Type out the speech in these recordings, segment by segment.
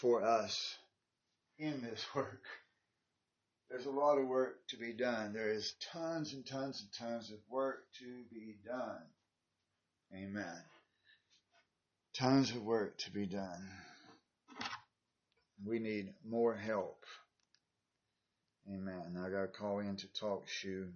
For us in this work. There's a lot of work to be done. There is tons and tons and tons of work to be done. Amen. Tons of work to be done. We need more help. Amen. I got to call in to TalkShoe.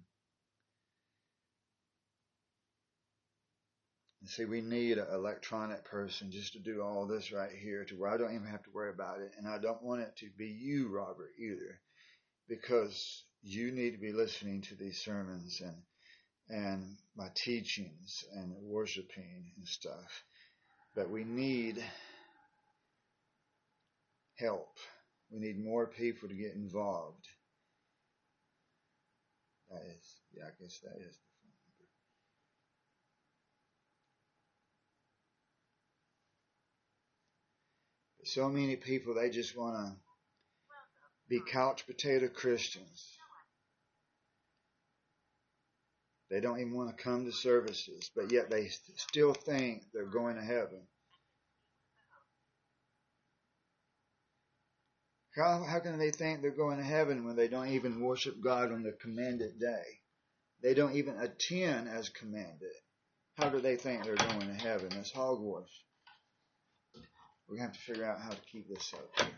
See, we need an electronic person just to do all this right here to where I don't even have to worry about it. And I don't want it to be you, Robert, either because you need to be listening to these sermons and and my teachings and worshiping and stuff. But we need help. We need more people to get involved. That is, yeah, I guess that is the phone number. But so many people, they just want to be couch potato Christians. They don't even want to come to services, but yet they still think they're going to heaven. How, how can they think they're going to heaven when they don't even worship God on the commanded day? They don't even attend as commanded. How do they think they're going to heaven? That's hogwash. We're going to have to figure out how to keep this up here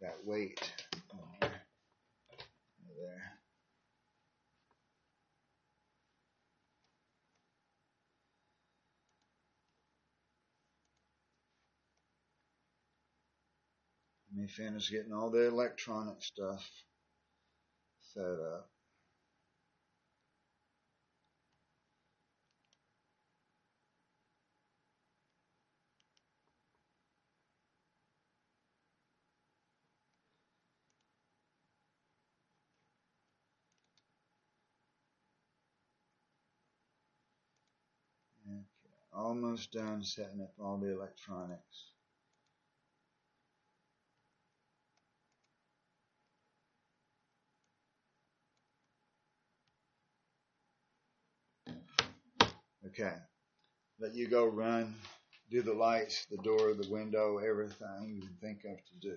that weight on there. there. Me finish getting all the electronic stuff set up. Almost done setting up all the electronics. Okay. Let you go run, do the lights, the door, the window, everything you can think of to do.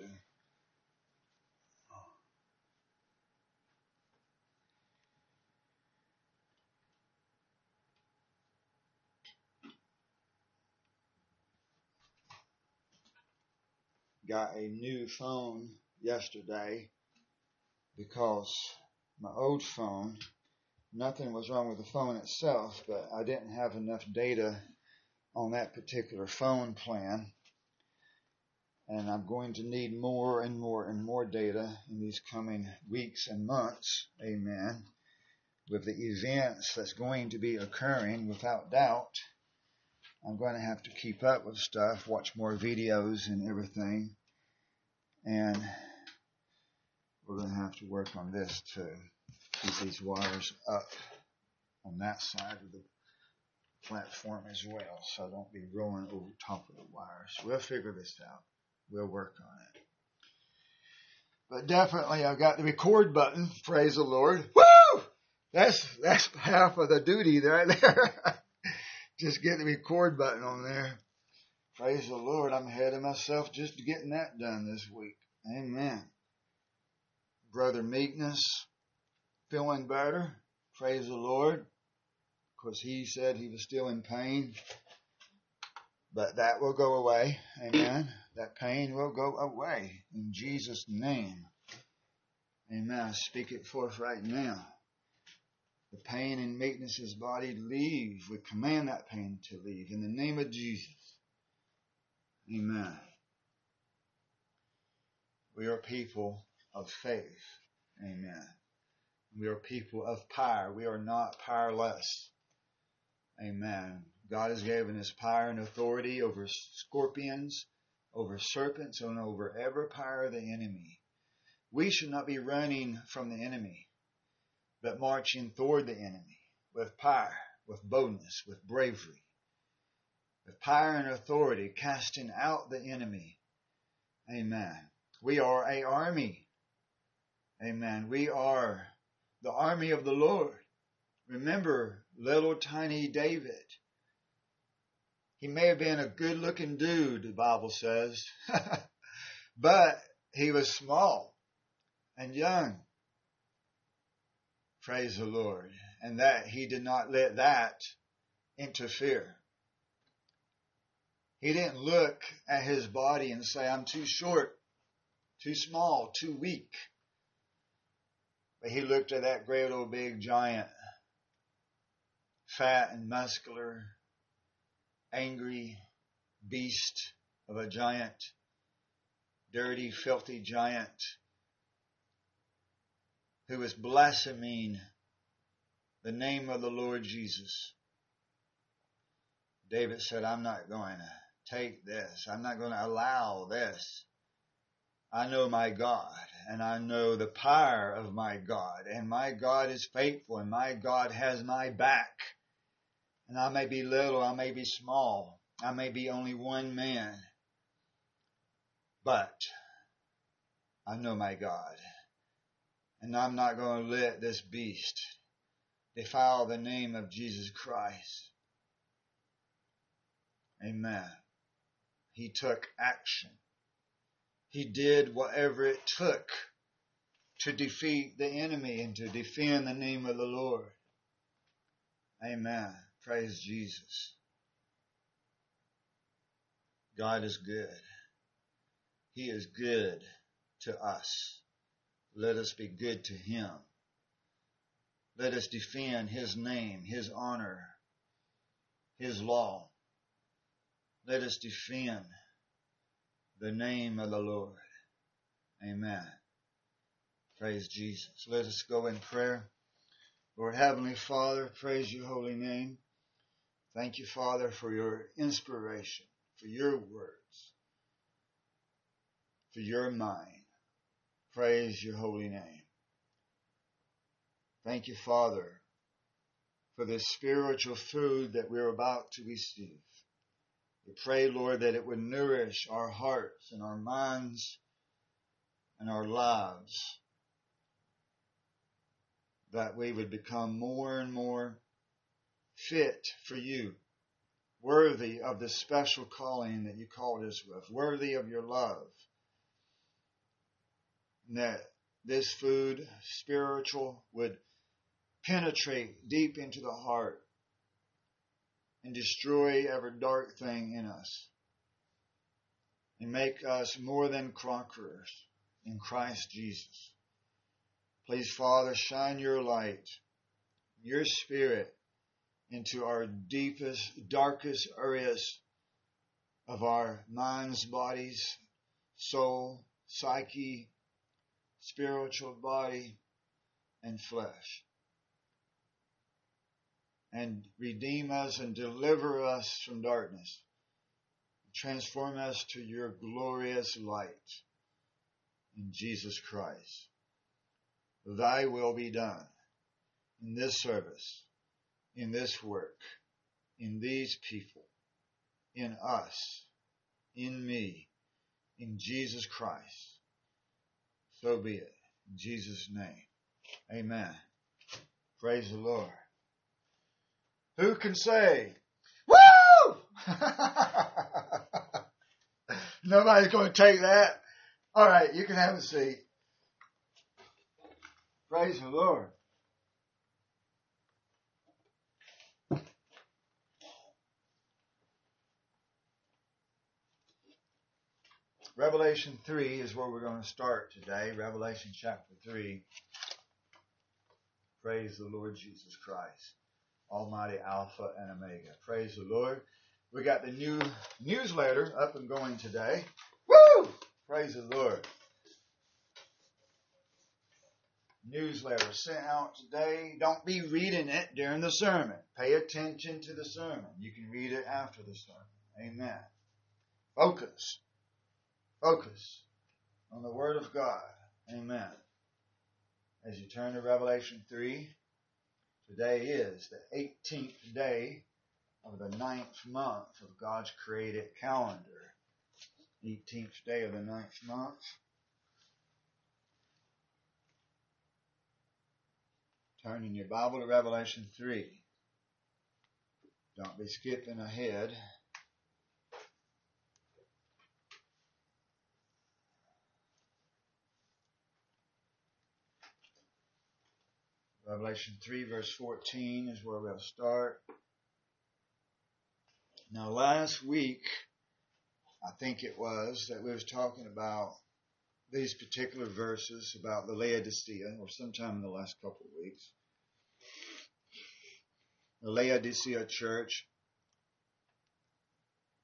Got a new phone yesterday because my old phone, nothing was wrong with the phone itself, but I didn't have enough data on that particular phone plan. And I'm going to need more and more and more data in these coming weeks and months. Amen. With the events that's going to be occurring without doubt. I'm going to have to keep up with stuff, watch more videos and everything. And we're going to have to work on this to keep these wires up on that side of the platform as well, so don't be rolling over top of the wires. We'll figure this out. We'll work on it. But definitely I've got the record button. Praise the Lord. Woo! That's, that's half of the duty right there. just get the record button on there. Praise the Lord. I'm ahead of myself just getting that done this week. Amen. Brother Meekness, feeling better. Praise the Lord. Because he said he was still in pain. But that will go away. Amen. That pain will go away in Jesus' name. Amen. I speak it forth right now the pain in meekness's body leave. We command that pain to leave in the name of Jesus. Amen. We are people of faith. Amen. We are people of power. We are not powerless. Amen. God has given us power and authority over scorpions, over serpents, and over every power of the enemy. We should not be running from the enemy, but marching toward the enemy with power, with boldness, with bravery, with power and authority, casting out the enemy. Amen. We are a army. Amen. We are the army of the Lord. Remember little tiny David. He may have been a good looking dude, the Bible says, but he was small and young. Praise the Lord. And that he did not let that interfere. He didn't look at his body and say, I'm too short, too small, too weak. But he looked at that great old big giant, fat and muscular, angry beast of a giant, dirty, filthy giant who was blaspheming the name of the Lord Jesus. David said, I'm not going to take this. I'm not going to allow this. I know my God and I know the power of my God and my God is faithful and my God has my back. And I may be little, I may be small, I may be only one man, but I know my God. And I'm not going to let this beast defile the name of Jesus Christ. Amen. He took action. He did whatever it took to defeat the enemy and to defend the name of the Lord. Amen. Praise Jesus. God is good. He is good to us. Let us be good to Him. Let us defend His name, His honor, His law. Let us defend the name of the Lord. Amen. Praise Jesus. Let us go in prayer. Lord Heavenly Father, praise your holy name. Thank you, Father, for your inspiration, for your words, for your mind. Praise your holy name. Thank you, Father, for this spiritual food that we're about to receive. We pray, Lord, that it would nourish our hearts and our minds and our lives, that we would become more and more fit for you, worthy of the special calling that you called us with, worthy of your love. That this food, spiritual, would penetrate deep into the heart and destroy every dark thing in us and make us more than conquerors in Christ Jesus. Please, Father, shine your light, your spirit into our deepest, darkest areas of our minds, bodies, soul, psyche, spiritual body, and flesh. And redeem us and deliver us from darkness. Transform us to your glorious light in Jesus Christ. Thy will be done in this service in this work, in these people, in us, in me, in Jesus Christ. So be it. In Jesus' name. Amen. Praise the Lord. Who can say, Woo! Nobody's going to take that. All right, you can have a seat. Praise the Lord. Revelation 3 is where we're going to start today. Revelation chapter 3. Praise the Lord Jesus Christ, Almighty Alpha and Omega. Praise the Lord. We got the new newsletter up and going today. Woo! Praise the Lord. newsletter sent out today. Don't be reading it during the sermon. Pay attention to the sermon. You can read it after the sermon. Amen. Focus. Focus on the Word of God. Amen. As you turn to Revelation 3, today is the 18th day of the ninth month of God's created calendar. 18th day of the ninth month. Turn in your Bible to Revelation 3. Don't be skipping ahead. Revelation 3 verse 14 is where we'll start. Now last week, I think it was, that we was talking about these particular verses about the Laodicea, or sometime in the last couple of weeks. The Laodicea church,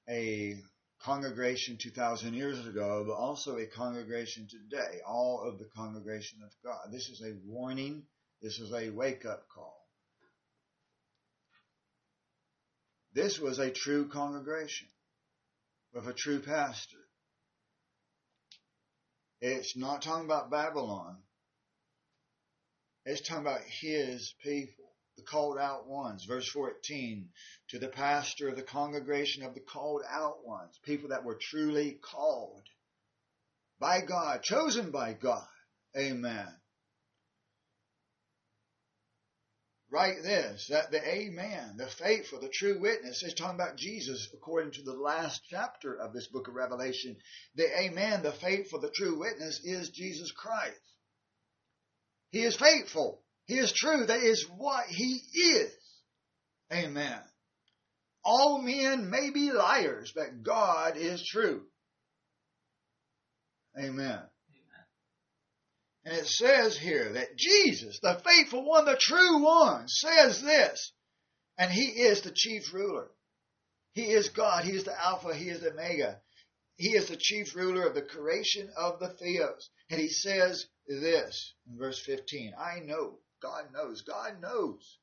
a congregation 2,000 years ago, but also a congregation today, all of the congregation of God. This is a warning. This is a wake up call. This was a true congregation with a true pastor. It's not talking about Babylon. It's talking about his people, the called out ones. Verse 14, to the pastor of the congregation of the called out ones, people that were truly called by God, chosen by God. Amen. Write this, that the Amen, the faithful, the true witness, is talking about Jesus according to the last chapter of this book of Revelation. The Amen, the faithful, the true witness is Jesus Christ. He is faithful. He is true. That is what He is. Amen. All men may be liars, but God is true. Amen. And it says here that Jesus, the faithful one, the true one, says this. And he is the chief ruler. He is God. He is the Alpha. He is the Omega. He is the chief ruler of the creation of the Theos. And he says this in verse 15 I know. God knows. God knows.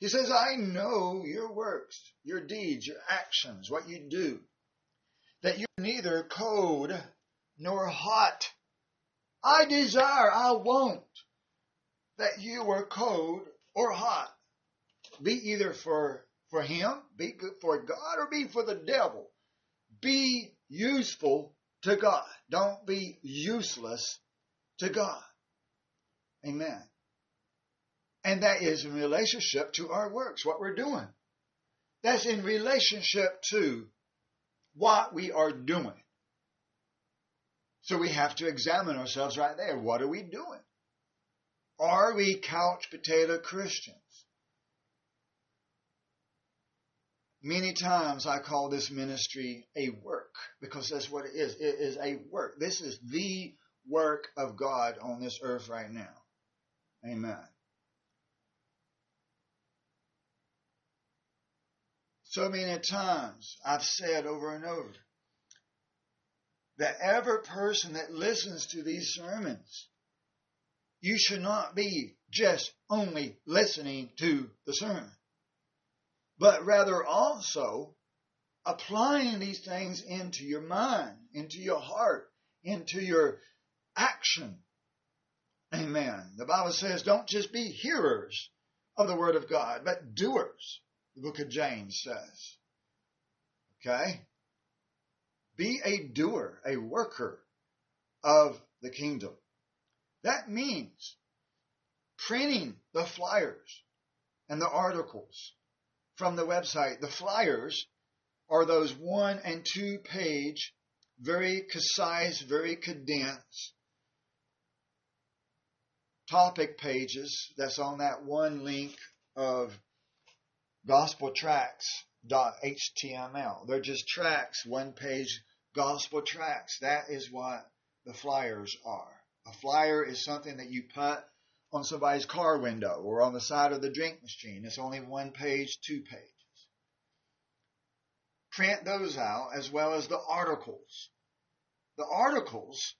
He says, I know your works, your deeds, your actions, what you do. That you're neither cold nor hot. I desire, I want that you were cold or hot. Be either for, for him, be good for God, or be for the devil. Be useful to God. Don't be useless to God. Amen. And that is in relationship to our works, what we're doing. That's in relationship to what we are doing. So we have to examine ourselves right there. What are we doing? Are we couch potato Christians? Many times I call this ministry a work because that's what it is. It is a work. This is the work of God on this earth right now. Amen. So many times I've said over and over, that every person that listens to these sermons, you should not be just only listening to the sermon, but rather also applying these things into your mind, into your heart, into your action. Amen. The Bible says don't just be hearers of the Word of God, but doers, the book of James says. Okay? Be a doer, a worker of the kingdom. That means printing the flyers and the articles from the website. The flyers are those one and two page, very concise, very condensed topic pages that's on that one link of gospeltracks.html. They're just tracks, one page gospel tracks. That is what the flyers are. A flyer is something that you put on somebody's car window or on the side of the drink machine. It's only one page, two pages. Print those out as well as the articles. The articles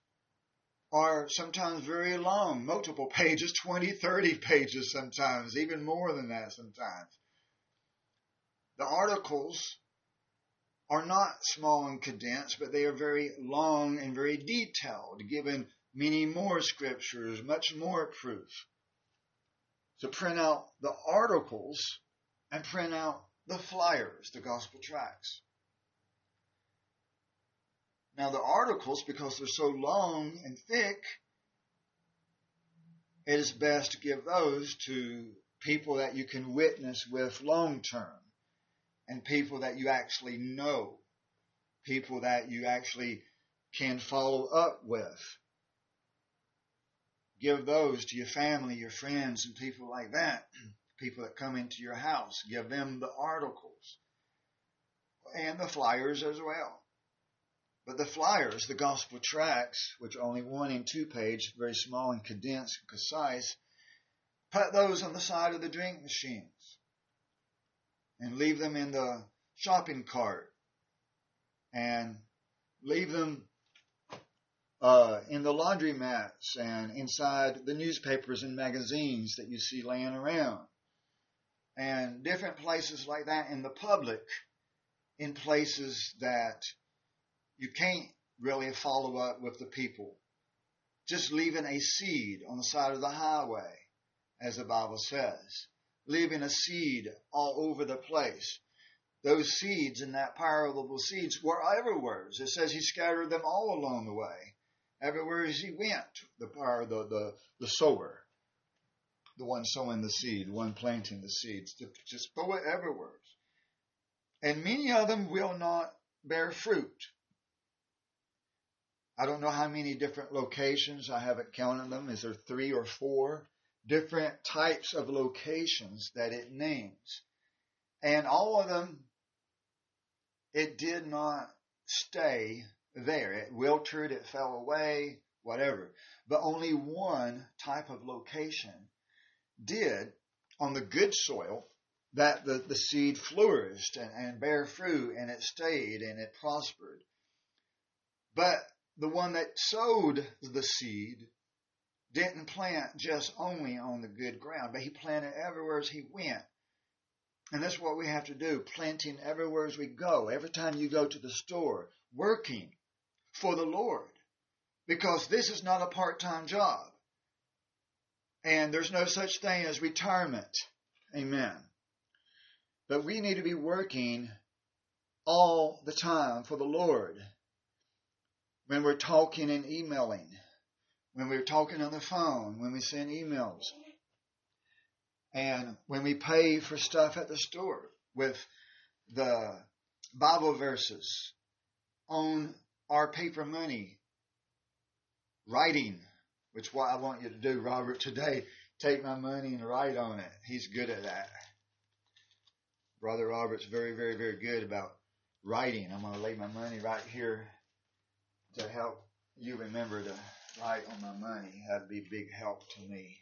are sometimes very long, multiple pages, 20, 30 pages sometimes, even more than that sometimes. The articles are not small and condensed, but they are very long and very detailed, given many more scriptures, much more proof. So print out the articles and print out the flyers, the gospel tracts. Now the articles, because they're so long and thick, it is best to give those to people that you can witness with long term and people that you actually know, people that you actually can follow up with. Give those to your family, your friends, and people like that. People that come into your house. Give them the articles and the flyers as well. But the flyers, the gospel tracts, which are only one and two page, very small and condensed and concise, put those on the side of the drink machines and leave them in the shopping cart and leave them uh, in the laundromats and inside the newspapers and magazines that you see laying around and different places like that in the public in places that you can't really follow up with the people. Just leaving a seed on the side of the highway, as the Bible says. Leaving a seed all over the place. Those seeds in that parable of seeds were everywhere. It says he scattered them all along the way. Everywhere as he went, the, the, the, the sower, the one sowing the seed, one planting the seeds, just go it everywhere. And many of them will not bear fruit. I don't know how many different locations. I haven't counted them. Is there three or four different types of locations that it names? And all of them, it did not stay there. It wilted, it fell away, whatever. But only one type of location did on the good soil that the, the seed flourished and, and bare fruit and it stayed and it prospered. But the one that sowed the seed didn't plant just only on the good ground, but he planted everywhere as he went. And that's what we have to do, planting everywhere as we go. Every time you go to the store, working for the Lord. Because this is not a part-time job. And there's no such thing as retirement. Amen. But we need to be working all the time for the Lord when we're talking and emailing, when we're talking on the phone, when we send emails, and when we pay for stuff at the store with the Bible verses on our paper money, writing, which what I want you to do, Robert, today. Take my money and write on it. He's good at that. Brother Robert's very, very, very good about writing. I'm going to lay my money right here to help you remember to write on my money. That'd be big help to me.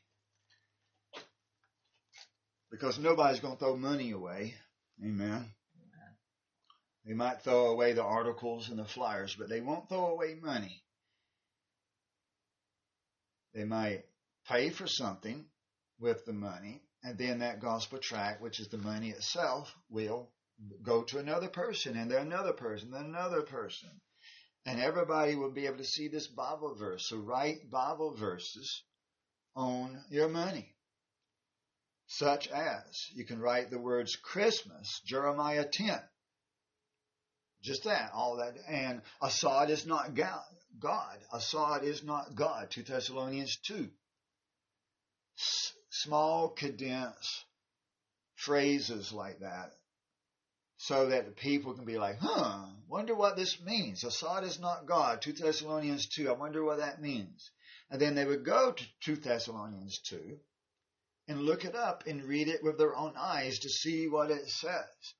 Because nobody's going to throw money away. Amen. They might throw away the articles and the flyers, but they won't throw away money. They might pay for something with the money, and then that gospel tract, which is the money itself, will go to another person, and then another person, then another person. And everybody will be able to see this Bible verse. So write Bible verses on your money. Such as, you can write the words Christmas, Jeremiah 10. Just that, all that. And Assad is not God. Assad is not God. 2 Thessalonians 2. S- small, condensed phrases like that so that the people can be like, huh, wonder what this means. Assad is not God. 2 Thessalonians 2. I wonder what that means. And then they would go to 2 Thessalonians 2 and look it up and read it with their own eyes to see what it says.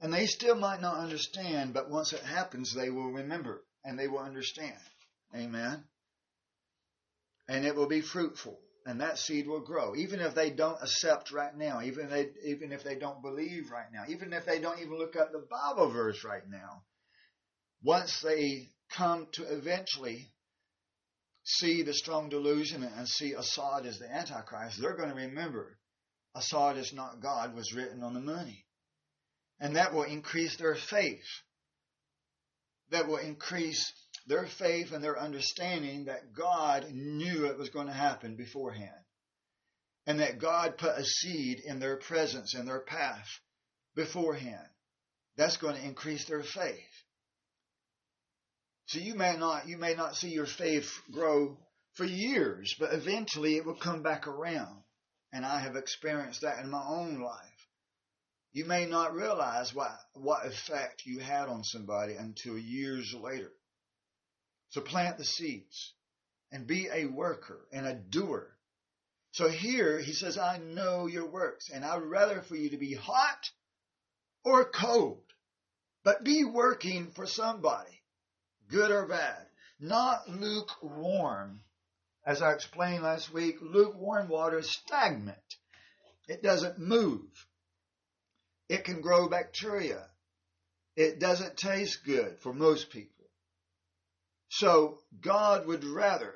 And they still might not understand, but once it happens, they will remember and they will understand. Amen. And it will be fruitful and that seed will grow. Even if they don't accept right now, even if they, even if they don't believe right now, even if they don't even look up the Bible verse right now, once they come to eventually see the strong delusion and see Assad as the Antichrist, they're going to remember Assad is not God was written on the money. And that will increase their faith. That will increase their faith and their understanding that God knew it was going to happen beforehand. And that God put a seed in their presence, in their path beforehand. That's going to increase their faith. So you may not, you may not see your faith grow for years, but eventually it will come back around. And I have experienced that in my own life. You may not realize what, what effect you had on somebody until years later. So plant the seeds and be a worker and a doer. So here he says, I know your works, and I would rather for you to be hot or cold, but be working for somebody, good or bad, not lukewarm. As I explained last week, lukewarm water is stagnant. It doesn't move. It can grow bacteria. It doesn't taste good for most people. So God would rather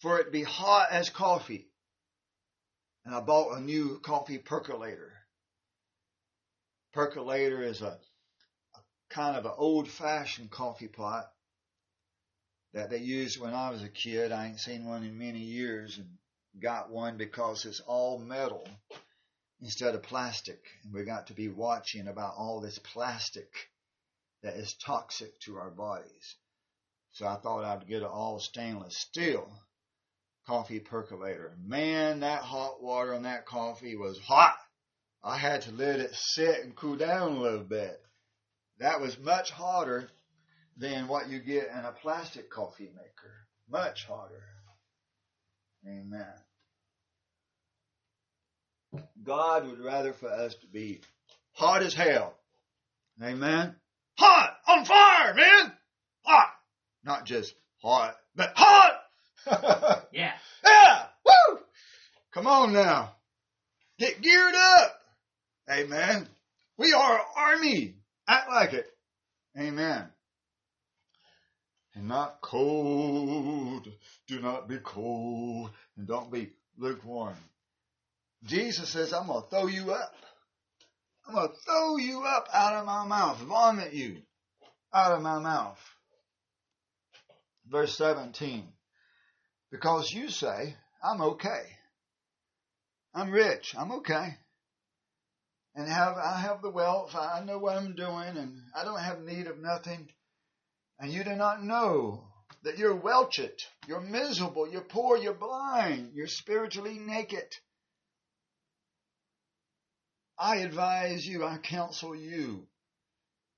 for it be hot as coffee. And I bought a new coffee percolator. Percolator is a, a kind of an old fashioned coffee pot that they used when I was a kid. I ain't seen one in many years and got one because it's all metal instead of plastic. And we got to be watching about all this plastic that is toxic to our bodies. So I thought I'd get an all stainless steel coffee percolator. Man, that hot water on that coffee was hot. I had to let it sit and cool down a little bit. That was much hotter than what you get in a plastic coffee maker. Much hotter. Amen. God would rather for us to be hot as hell. Amen. Hot! On fire, man! Hot! Not just hot, but hot! yeah. Yeah! Woo! Come on now. Get geared up. Amen. We are an army. Act like it. Amen. And not cold. Do not be cold. And don't be lukewarm. Jesus says, I'm going to throw you up. I'm going to throw you up out of my mouth, vomit you out of my mouth. Verse 17. Because you say, I'm okay. I'm rich. I'm okay. And have, I have the wealth. I know what I'm doing and I don't have need of nothing. And you do not know that you're welched. You're miserable. You're poor. You're blind. You're spiritually naked. I advise you, I counsel you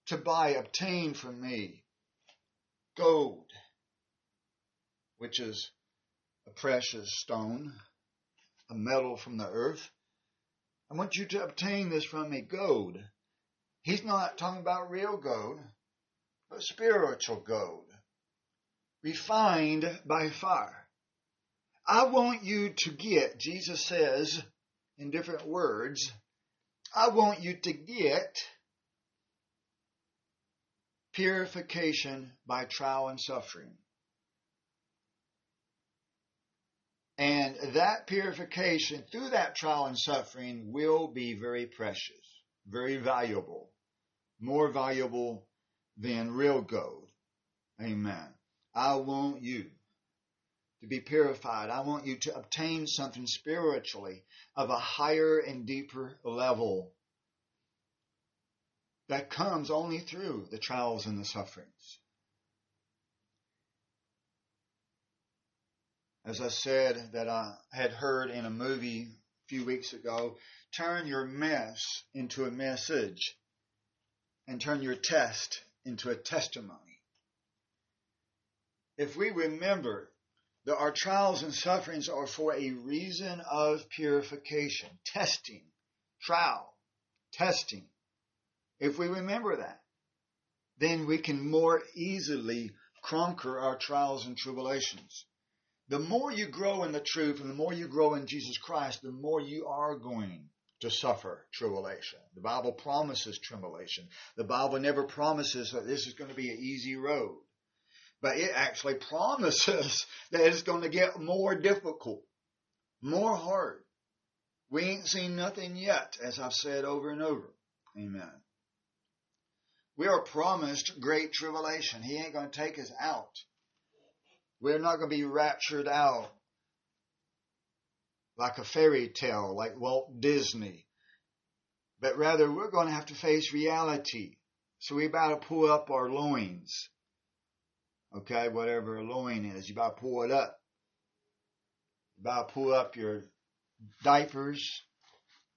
to buy, obtain from me gold, which is a precious stone, a metal from the earth. I want you to obtain this from me, gold. He's not talking about real gold, but spiritual gold, refined by fire. I want you to get, Jesus says in different words, I want you to get purification by trial and suffering. And that purification through that trial and suffering will be very precious, very valuable, more valuable than real gold. Amen. I want you to be purified. I want you to obtain something spiritually of a higher and deeper level that comes only through the trials and the sufferings. As I said that I had heard in a movie a few weeks ago, turn your mess into a message and turn your test into a testimony. If we remember that our trials and sufferings are for a reason of purification, testing, trial, testing. If we remember that, then we can more easily conquer our trials and tribulations. The more you grow in the truth and the more you grow in Jesus Christ, the more you are going to suffer tribulation. The Bible promises tribulation. The Bible never promises that this is going to be an easy road. but it actually promises that it's going to get more difficult, more hard. We ain't seen nothing yet, as I've said over and over. Amen. We are promised great tribulation. He ain't going to take us out. We're not going to be raptured out like a fairy tale, like Walt Disney. But rather, we're going to have to face reality. So we about to pull up our loins. Okay, whatever a loin is, you about to pull it up. You about to pull up your diapers,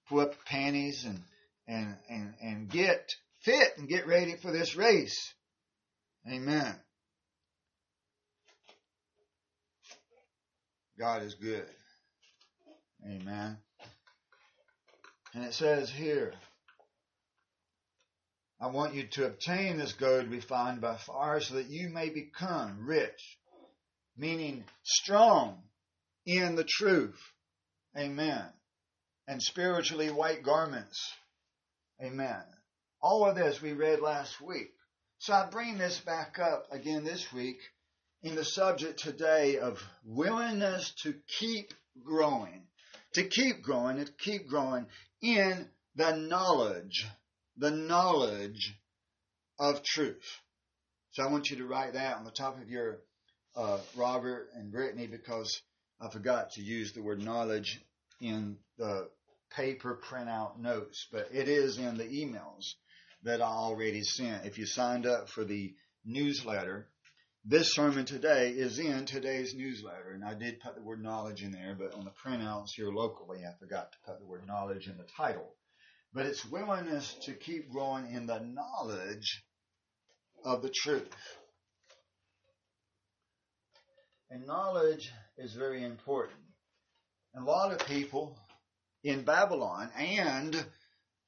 pull up your panties, and and and and get fit and get ready for this race. Amen. God is good. Amen. And it says here, I want you to obtain this gold refined by fire so that you may become rich, meaning strong in the truth. Amen. And spiritually white garments. Amen. All of this we read last week. So I bring this back up again this week in the subject today of willingness to keep growing, to keep growing, and to keep growing in the knowledge, the knowledge of truth. So I want you to write that on the top of your uh, Robert and Brittany because I forgot to use the word knowledge in the paper printout notes, but it is in the emails that I already sent. If you signed up for the newsletter, this sermon today is in today's newsletter, and I did put the word knowledge in there, but on the printouts here locally, I forgot to put the word knowledge in the title. But it's willingness to keep growing in the knowledge of the truth. And knowledge is very important. A lot of people in Babylon and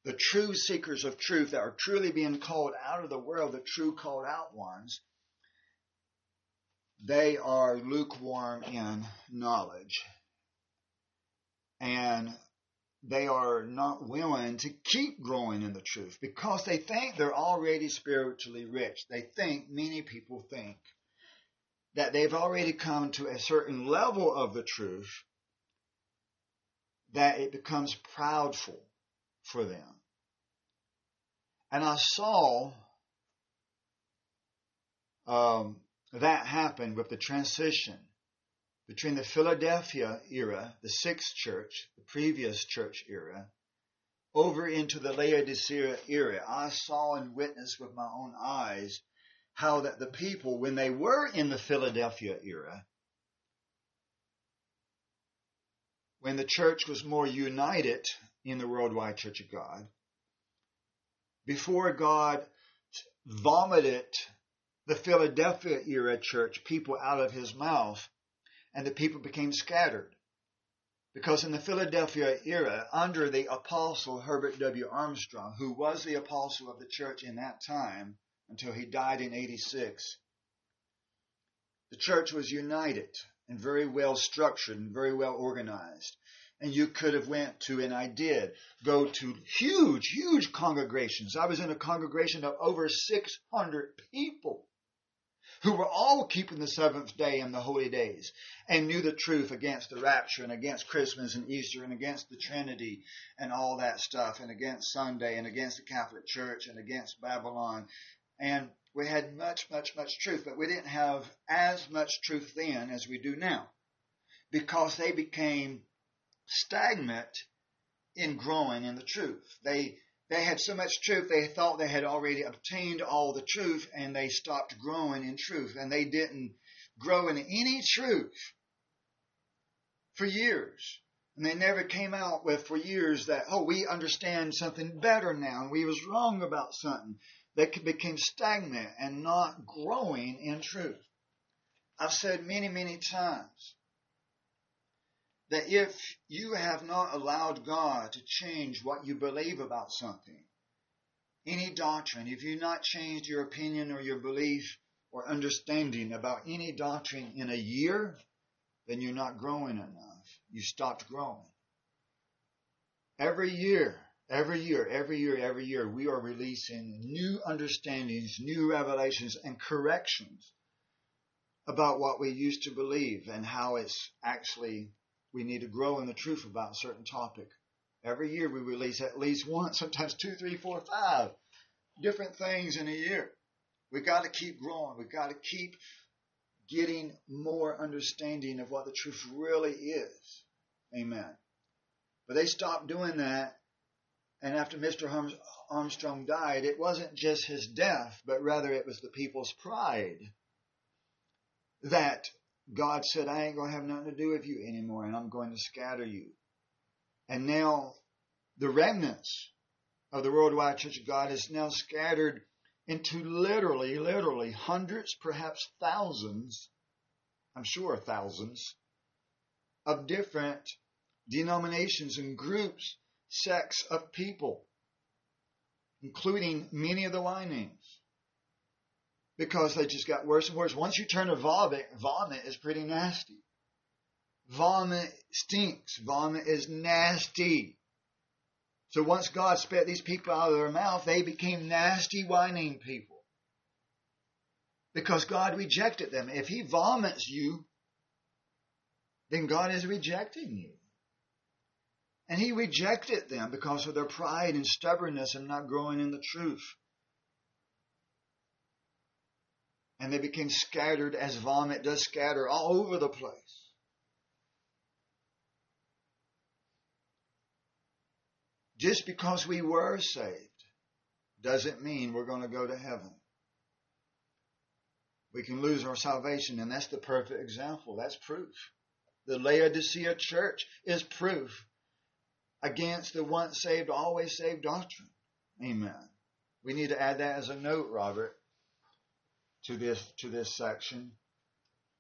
the true seekers of truth that are truly being called out of the world, the true called out ones, they are lukewarm in knowledge. And they are not willing to keep growing in the truth because they think they're already spiritually rich. They think, many people think, that they've already come to a certain level of the truth that it becomes proudful for them. And I saw um, that happened with the transition between the Philadelphia era, the sixth church, the previous church era, over into the Laodicea era. I saw and witnessed with my own eyes how that the people, when they were in the Philadelphia era, when the church was more united in the worldwide church of God, before God vomited the Philadelphia era church people out of his mouth, and the people became scattered. Because in the Philadelphia era, under the apostle Herbert W. Armstrong, who was the apostle of the church in that time until he died in 86, the church was united and very well structured and very well organized. And you could have went to, and I did, go to huge, huge congregations. I was in a congregation of over 600 people who were all keeping the seventh day and the holy days and knew the truth against the rapture and against Christmas and Easter and against the Trinity and all that stuff and against Sunday and against the Catholic Church and against Babylon. And we had much, much, much truth, but we didn't have as much truth then as we do now because they became stagnant in growing in the truth. They they had so much truth they thought they had already obtained all the truth and they stopped growing in truth and they didn't grow in any truth for years. And they never came out with for years that, oh, we understand something better now and we was wrong about something they became stagnant and not growing in truth. I've said many, many times that if you have not allowed God to change what you believe about something, any doctrine, if you've not changed your opinion or your belief or understanding about any doctrine in a year, then you're not growing enough. You stopped growing. Every year, Every year, every year, every year, we are releasing new understandings, new revelations, and corrections about what we used to believe and how it's actually we need to grow in the truth about a certain topic. Every year we release at least one, sometimes two, three, four, five different things in a year. We've got to keep growing. We've got to keep getting more understanding of what the truth really is. Amen. But they stopped doing that. And after Mr. Armstrong died, it wasn't just his death, but rather it was the people's pride that God said, I ain't going to have nothing to do with you anymore, and I'm going to scatter you. And now the remnants of the worldwide church of God is now scattered into literally, literally hundreds, perhaps thousands, I'm sure thousands, of different denominations and groups, sects of people, including many of the Y names. Because they just got worse and worse. Once you turn to vomit, vomit is pretty nasty. Vomit stinks. Vomit is nasty. So once God spat these people out of their mouth, they became nasty, whining people. Because God rejected them. If He vomits you, then God is rejecting you. And He rejected them because of their pride and stubbornness and not growing in the truth. And they became scattered as vomit does scatter all over the place. Just because we were saved doesn't mean we're going to go to heaven. We can lose our salvation, and that's the perfect example. That's proof. The Laodicea church is proof against the once saved, always saved doctrine. Amen. We need to add that as a note, Robert, to this to this section.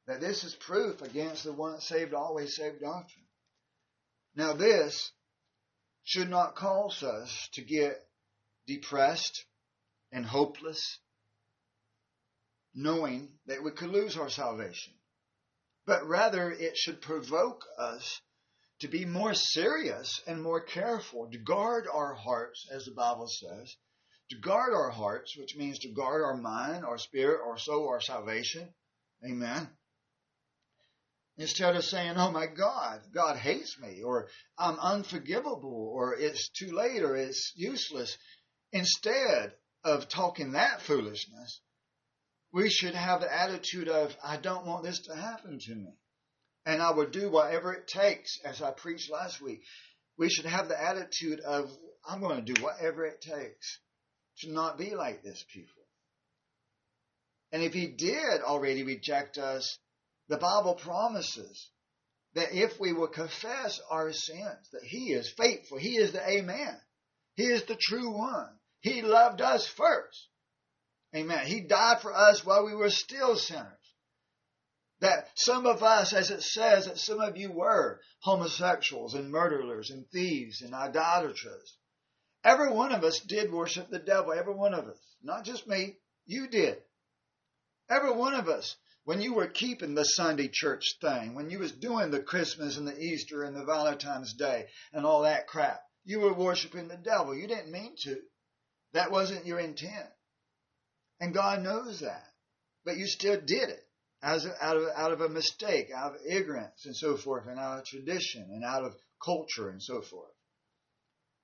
That this is proof against the once saved, always saved doctrine. Now this should not cause us to get depressed and hopeless, knowing that we could lose our salvation. But rather, it should provoke us to be more serious and more careful, to guard our hearts, as the Bible says, to guard our hearts, which means to guard our mind, our spirit, our soul, our salvation. Amen. Instead of saying, oh my God, God hates me, or I'm unforgivable, or it's too late, or it's useless. Instead of talking that foolishness, we should have the attitude of, I don't want this to happen to me. And I will do whatever it takes, as I preached last week. We should have the attitude of, I'm going to do whatever it takes to not be like this, people. And if he did already reject us, the Bible promises that if we will confess our sins, that He is faithful. He is the Amen. He is the true one. He loved us first. Amen. He died for us while we were still sinners. That some of us, as it says, that some of you were homosexuals and murderers and thieves and idolaters. Every one of us did worship the devil. Every one of us. Not just me. You did. Every one of us when you were keeping the Sunday church thing, when you was doing the Christmas and the Easter and the Valentine's Day and all that crap, you were worshiping the devil. You didn't mean to. That wasn't your intent. And God knows that. But you still did it as a, out of out of a mistake, out of ignorance and so forth, and out of tradition and out of culture and so forth.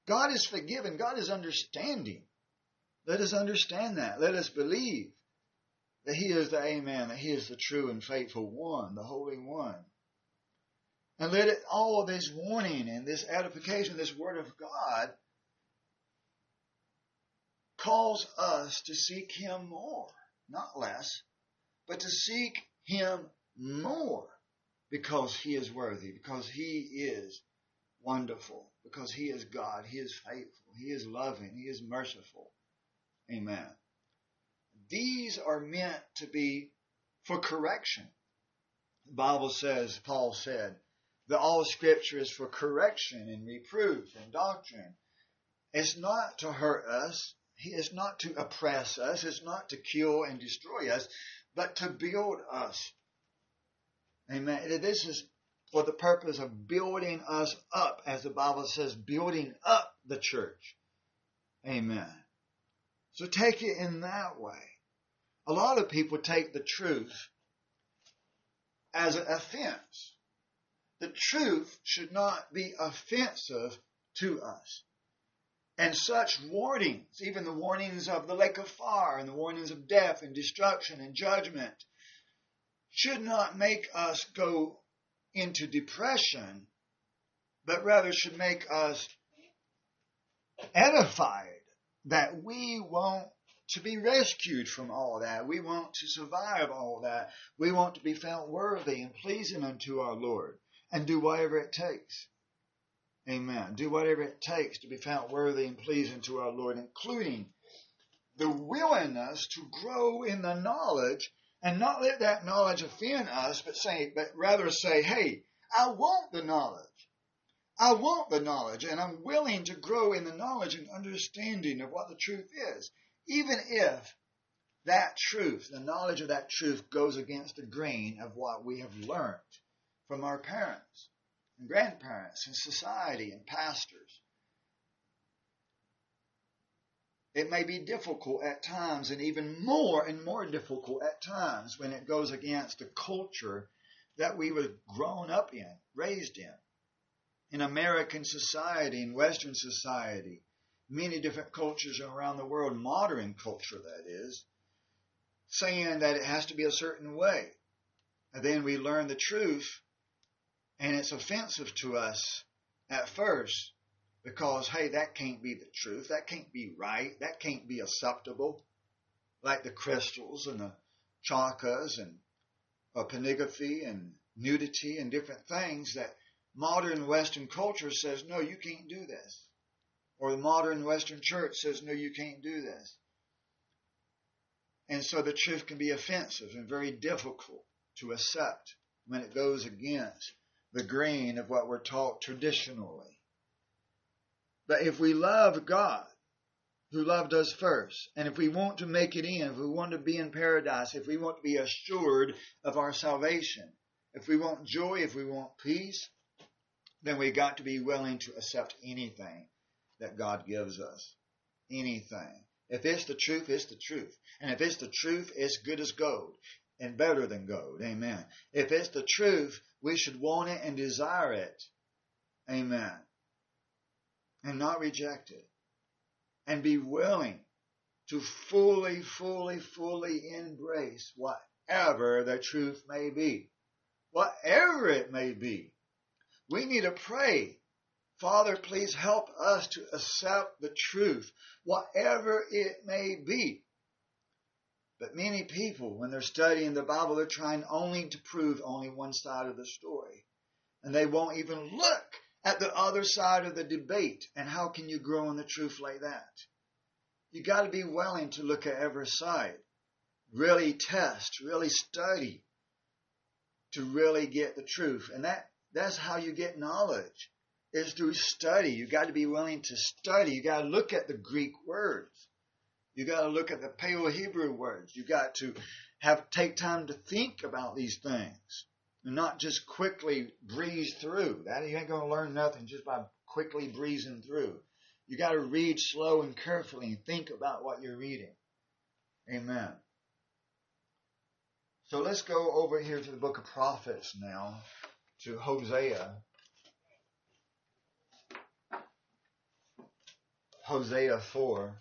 God is forgiven. God is understanding. Let us understand that. Let us believe that He is the Amen, that He is the true and faithful one, the Holy One. And let it, all this warning and this edification, this Word of God, calls us to seek Him more, not less, but to seek Him more because He is worthy, because He is wonderful, because He is God, He is faithful, He is loving, He is merciful. Amen. These are meant to be for correction. The Bible says, Paul said, that all scripture is for correction and reproof and doctrine. It's not to hurt us. It's not to oppress us. It's not to kill and destroy us, but to build us. Amen. This is for the purpose of building us up, as the Bible says, building up the church. Amen. So take it in that way. A lot of people take the truth as an offense. The truth should not be offensive to us. And such warnings, even the warnings of the lake of fire and the warnings of death and destruction and judgment, should not make us go into depression, but rather should make us edified that we want to be rescued from all that. We want to survive all that. We want to be found worthy and pleasing unto our Lord and do whatever it takes. Amen. Do whatever it takes to be found worthy and pleasing to our Lord, including the willingness to grow in the knowledge and not let that knowledge offend us, but say, but rather say, hey, I want the knowledge. I want the knowledge, and I'm willing to grow in the knowledge and understanding of what the truth is, even if that truth, the knowledge of that truth, goes against the grain of what we have learned from our parents and grandparents and society and pastors. It may be difficult at times, and even more and more difficult at times when it goes against the culture that we were grown up in, raised in. In American society, in Western society, many different cultures around the world, modern culture that is, saying that it has to be a certain way. And then we learn the truth, and it's offensive to us at first because, hey, that can't be the truth. That can't be right. That can't be acceptable. Like the crystals and the chakas and uh, pornography and nudity and different things that modern Western culture says, no, you can't do this. Or the modern Western church says, no, you can't do this. And so the truth can be offensive and very difficult to accept when it goes against the grain of what we're taught traditionally. But if we love God, who loved us first, and if we want to make it in, if we want to be in paradise, if we want to be assured of our salvation, if we want joy, if we want peace, then we got to be willing to accept anything that God gives us. Anything. If it's the truth, it's the truth. And if it's the truth, it's good as gold and better than gold. Amen. If it's the truth, we should want it and desire it. Amen. And not reject it. And be willing to fully, fully, fully embrace whatever the truth may be whatever it may be. We need to pray. Father, please help us to accept the truth, whatever it may be. But many people, when they're studying the Bible, they're trying only to prove only one side of the story. And they won't even look at the other side of the debate. And how can you grow in the truth like that? You got to be willing to look at every side, really test, really study, to really get the truth. And that, that's how you get knowledge is through study. You got to be willing to study. You got to look at the Greek words. You got to look at the Paleo Hebrew words. You got to have take time to think about these things not just quickly breeze through. That you ain't going to learn nothing just by quickly breezing through. You got to read slow and carefully and think about what you're reading. Amen. So let's go over here to the book of prophets now, to Hosea. Hosea 4.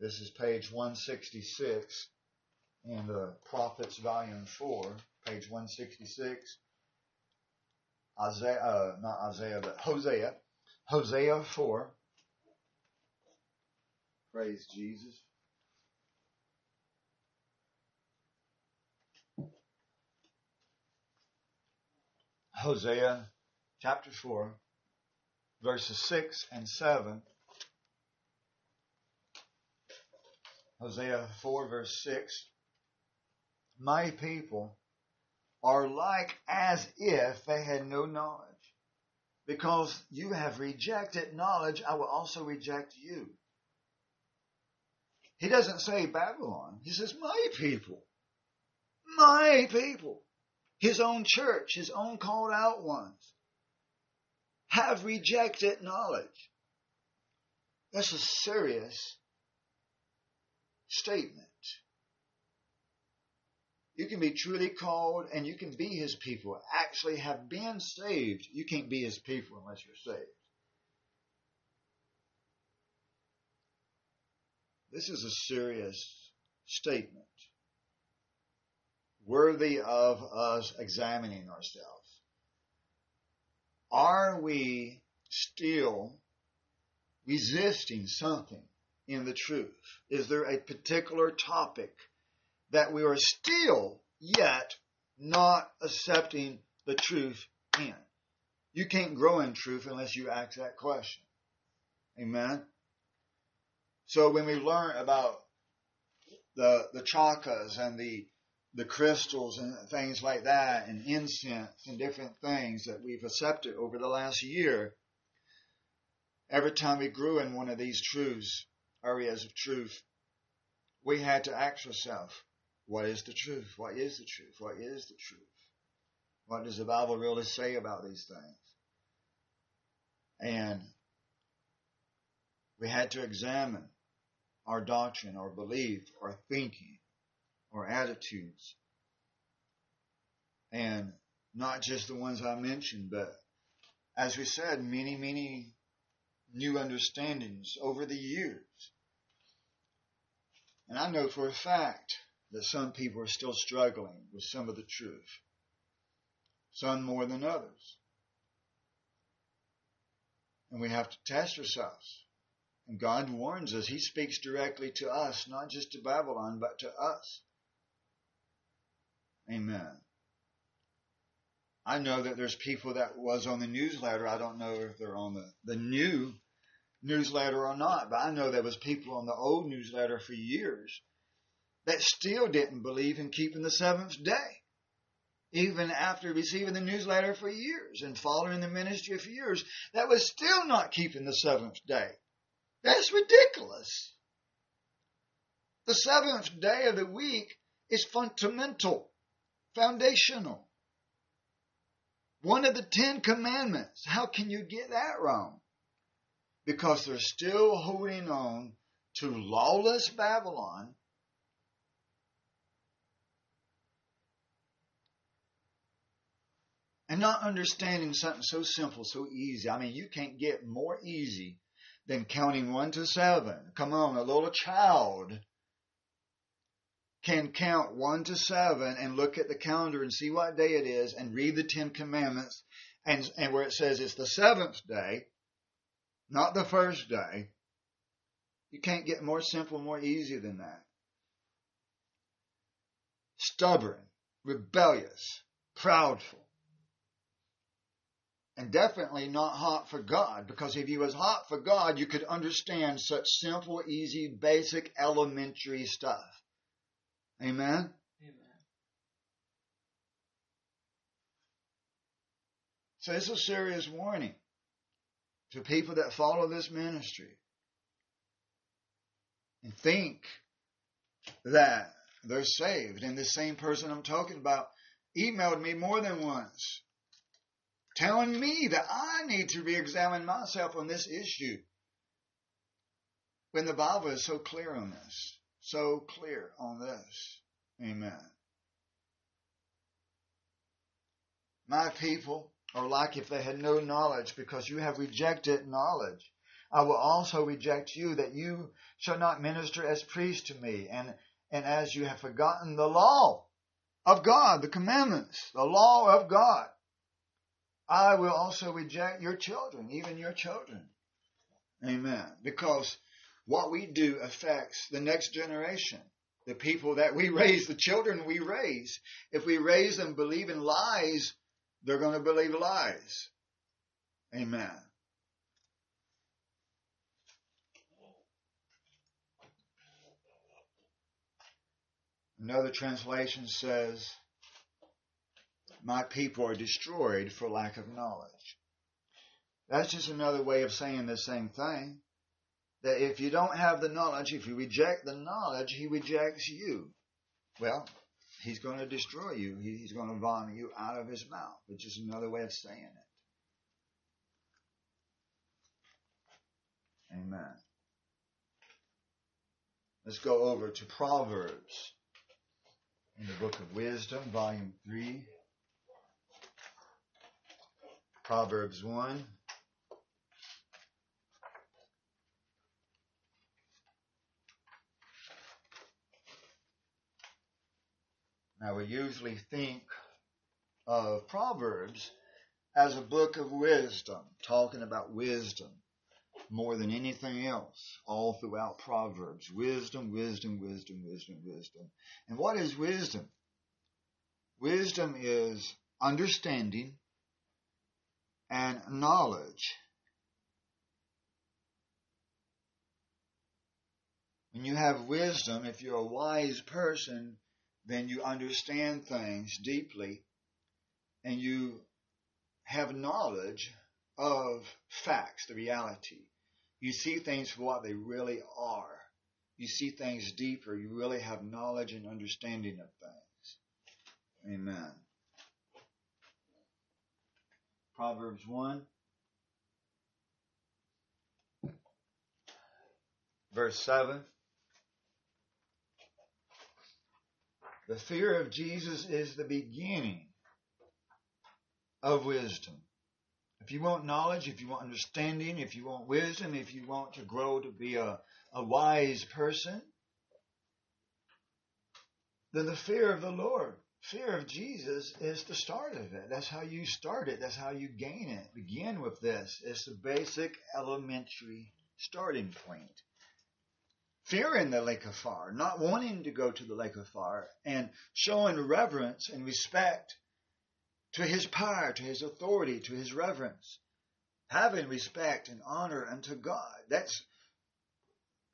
This is page 166 in the Prophets, Volume 4, page 166. Isaiah, uh, not Isaiah, but Hosea, Hosea 4. Praise Jesus. Hosea chapter 4, verses 6 and 7. Hosea 4, verse 6. My people are like as if they had no knowledge. Because you have rejected knowledge, I will also reject you. He doesn't say Babylon. He says, my people. My people. His own church, his own called out ones have rejected knowledge. That's a serious statement. You can be truly called and you can be his people, actually have been saved. You can't be his people unless you're saved. This is a serious statement, worthy of us examining ourselves. Are we still resisting something in the truth? Is there a particular topic that we are still yet not accepting the truth in? You can't grow in truth unless you ask that question. Amen. So when we learn about the the chakas and the the crystals and things like that and incense and different things that we've accepted over the last year, every time we grew in one of these truths, areas of truth, we had to ask ourselves, what is the truth? What is the truth? What is the truth? What does the Bible really say about these things? And we had to examine our doctrine, our belief, our thinking, our attitudes. And not just the ones I mentioned, but as we said, many, many new understandings over the years. And I know for a fact that some people are still struggling with some of the truth, some more than others. And we have to test ourselves. And God warns us. He speaks directly to us, not just to Babylon, but to us. Amen. I know that there's people that was on the newsletter. I don't know if they're on the, the new newsletter or not, but I know there was people on the old newsletter for years that still didn't believe in keeping the seventh day. Even after receiving the newsletter for years and following the ministry for years, that was still not keeping the seventh day. That's ridiculous. The seventh day of the week is fundamental, foundational. One of the Ten Commandments. How can you get that wrong? Because they're still holding on to lawless Babylon. And not understanding something so simple, so easy. I mean, you can't get more easy than counting one to seven. Come on, a little child can count one to seven and look at the calendar and see what day it is and read the Ten Commandments and, and where it says it's the seventh day, not the first day. You can't get more simple, more easy than that. Stubborn, rebellious, proudful and definitely not hot for God, because if he was hot for God, you could understand such simple, easy, basic, elementary stuff. Amen? Amen. So it's a serious warning to people that follow this ministry and think that they're saved. And this same person I'm talking about emailed me more than once telling me that I need to re-examine myself on this issue. When the Bible is so clear on this, so clear on this. Amen. My people are like if they had no knowledge because you have rejected knowledge. I will also reject you that you shall not minister as priests to me and, and as you have forgotten the law of God, the commandments, the law of God. I will also reject your children, even your children. Amen. Because what we do affects the next generation, the people that we raise, the children we raise. If we raise them believing lies, they're going to believe lies. Amen. Another translation says, my people are destroyed for lack of knowledge. That's just another way of saying the same thing. That if you don't have the knowledge, if you reject the knowledge, he rejects you. Well, he's going to destroy you. He's going to vomit you out of his mouth. which is another way of saying it. Amen. Let's go over to Proverbs in the book of Wisdom, volume 3. Proverbs 1. Now, we usually think of Proverbs as a book of wisdom, talking about wisdom more than anything else, all throughout Proverbs. Wisdom, wisdom, wisdom, wisdom, wisdom. And what is wisdom? Wisdom is understanding and knowledge. When you have wisdom, if you're a wise person, then you understand things deeply and you have knowledge of facts, the reality. You see things for what they really are. You see things deeper. You really have knowledge and understanding of things. Amen. Proverbs 1, verse 7. The fear of Jesus is the beginning of wisdom. If you want knowledge, if you want understanding, if you want wisdom, if you want to grow to be a, a wise person, then the fear of the Lord, fear of Jesus is the start of it. That's how you start it. That's how you gain it. Begin with this. It's the basic elementary starting point fearing the lake of fire, not wanting to go to the lake of fire, and showing reverence and respect to his power, to his authority, to his reverence. Having respect and honor unto God. That's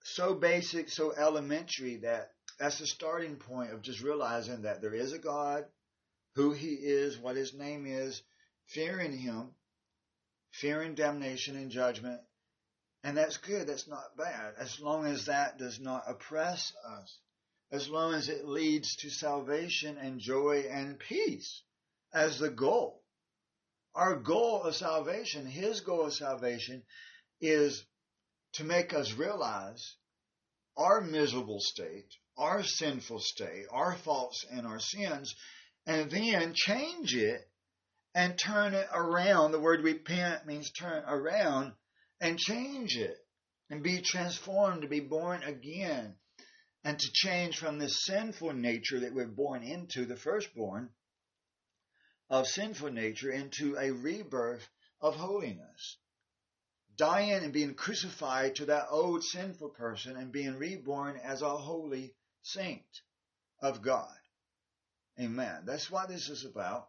so basic, so elementary that that's the starting point of just realizing that there is a God, who he is, what his name is, fearing him, fearing damnation and judgment, and that's good, that's not bad, as long as that does not oppress us, as long as it leads to salvation and joy and peace as the goal. Our goal of salvation, His goal of salvation, is to make us realize our miserable state, our sinful state, our faults and our sins, and then change it and turn it around. The word repent means turn around and change it and be transformed to be born again and to change from this sinful nature that we're born into, the firstborn of sinful nature, into a rebirth of holiness. Dying and being crucified to that old sinful person and being reborn as a holy saint of God. Amen. That's what this is about.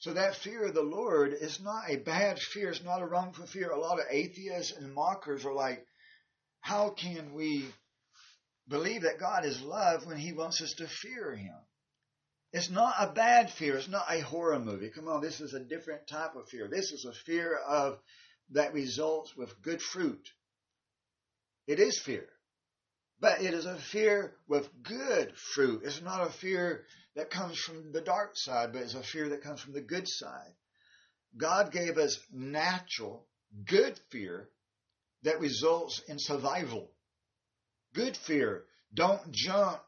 So that fear of the Lord is not a bad fear. It's not a wrongful fear. A lot of atheists and mockers are like, how can we believe that God is love when he wants us to fear him? It's not a bad fear. It's not a horror movie. Come on, this is a different type of fear. This is a fear of that results with good fruit. It is fear. But it is a fear with good fruit. It's not a fear that comes from the dark side, but it's a fear that comes from the good side. God gave us natural, good fear that results in survival. Good fear. Don't jump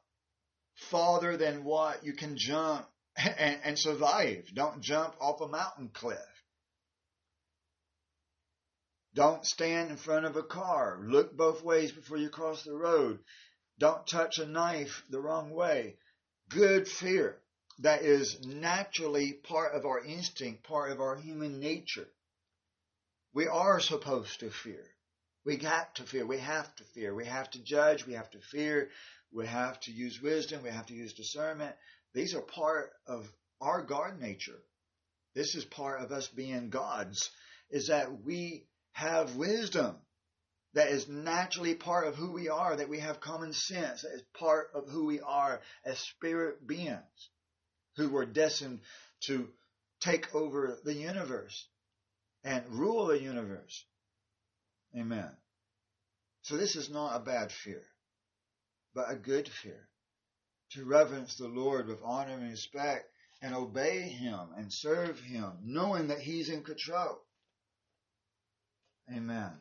farther than what you can jump and, and survive. Don't jump off a mountain cliff. Don't stand in front of a car. Look both ways before you cross the road. Don't touch a knife the wrong way good fear that is naturally part of our instinct, part of our human nature. We are supposed to fear. We got to fear. We have to fear. We have to judge. We have to fear. We have to use wisdom. We have to use discernment. These are part of our God nature. This is part of us being gods, is that we have wisdom that is naturally part of who we are, that we have common sense, that is part of who we are as spirit beings who were destined to take over the universe and rule the universe. Amen. So this is not a bad fear, but a good fear. To reverence the Lord with honor and respect and obey Him and serve Him, knowing that He's in control. Amen.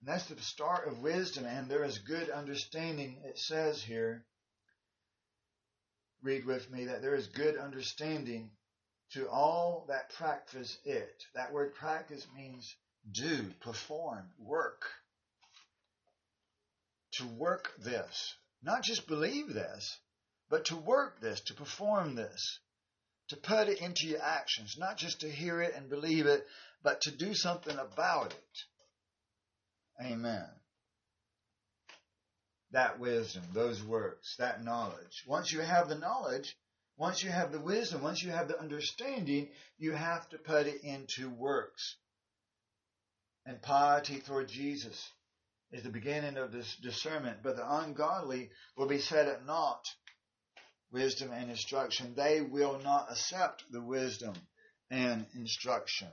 And that's the start of wisdom, and there is good understanding. It says here, read with me, that there is good understanding to all that practice it. That word practice means do, perform, work. To work this. Not just believe this, but to work this, to perform this, to put it into your actions, not just to hear it and believe it, but to do something about it. Amen. That wisdom, those works, that knowledge. Once you have the knowledge, once you have the wisdom, once you have the understanding, you have to put it into works. And piety toward Jesus is the beginning of this discernment, but the ungodly will be set at naught. Wisdom and instruction. They will not accept the wisdom and instruction.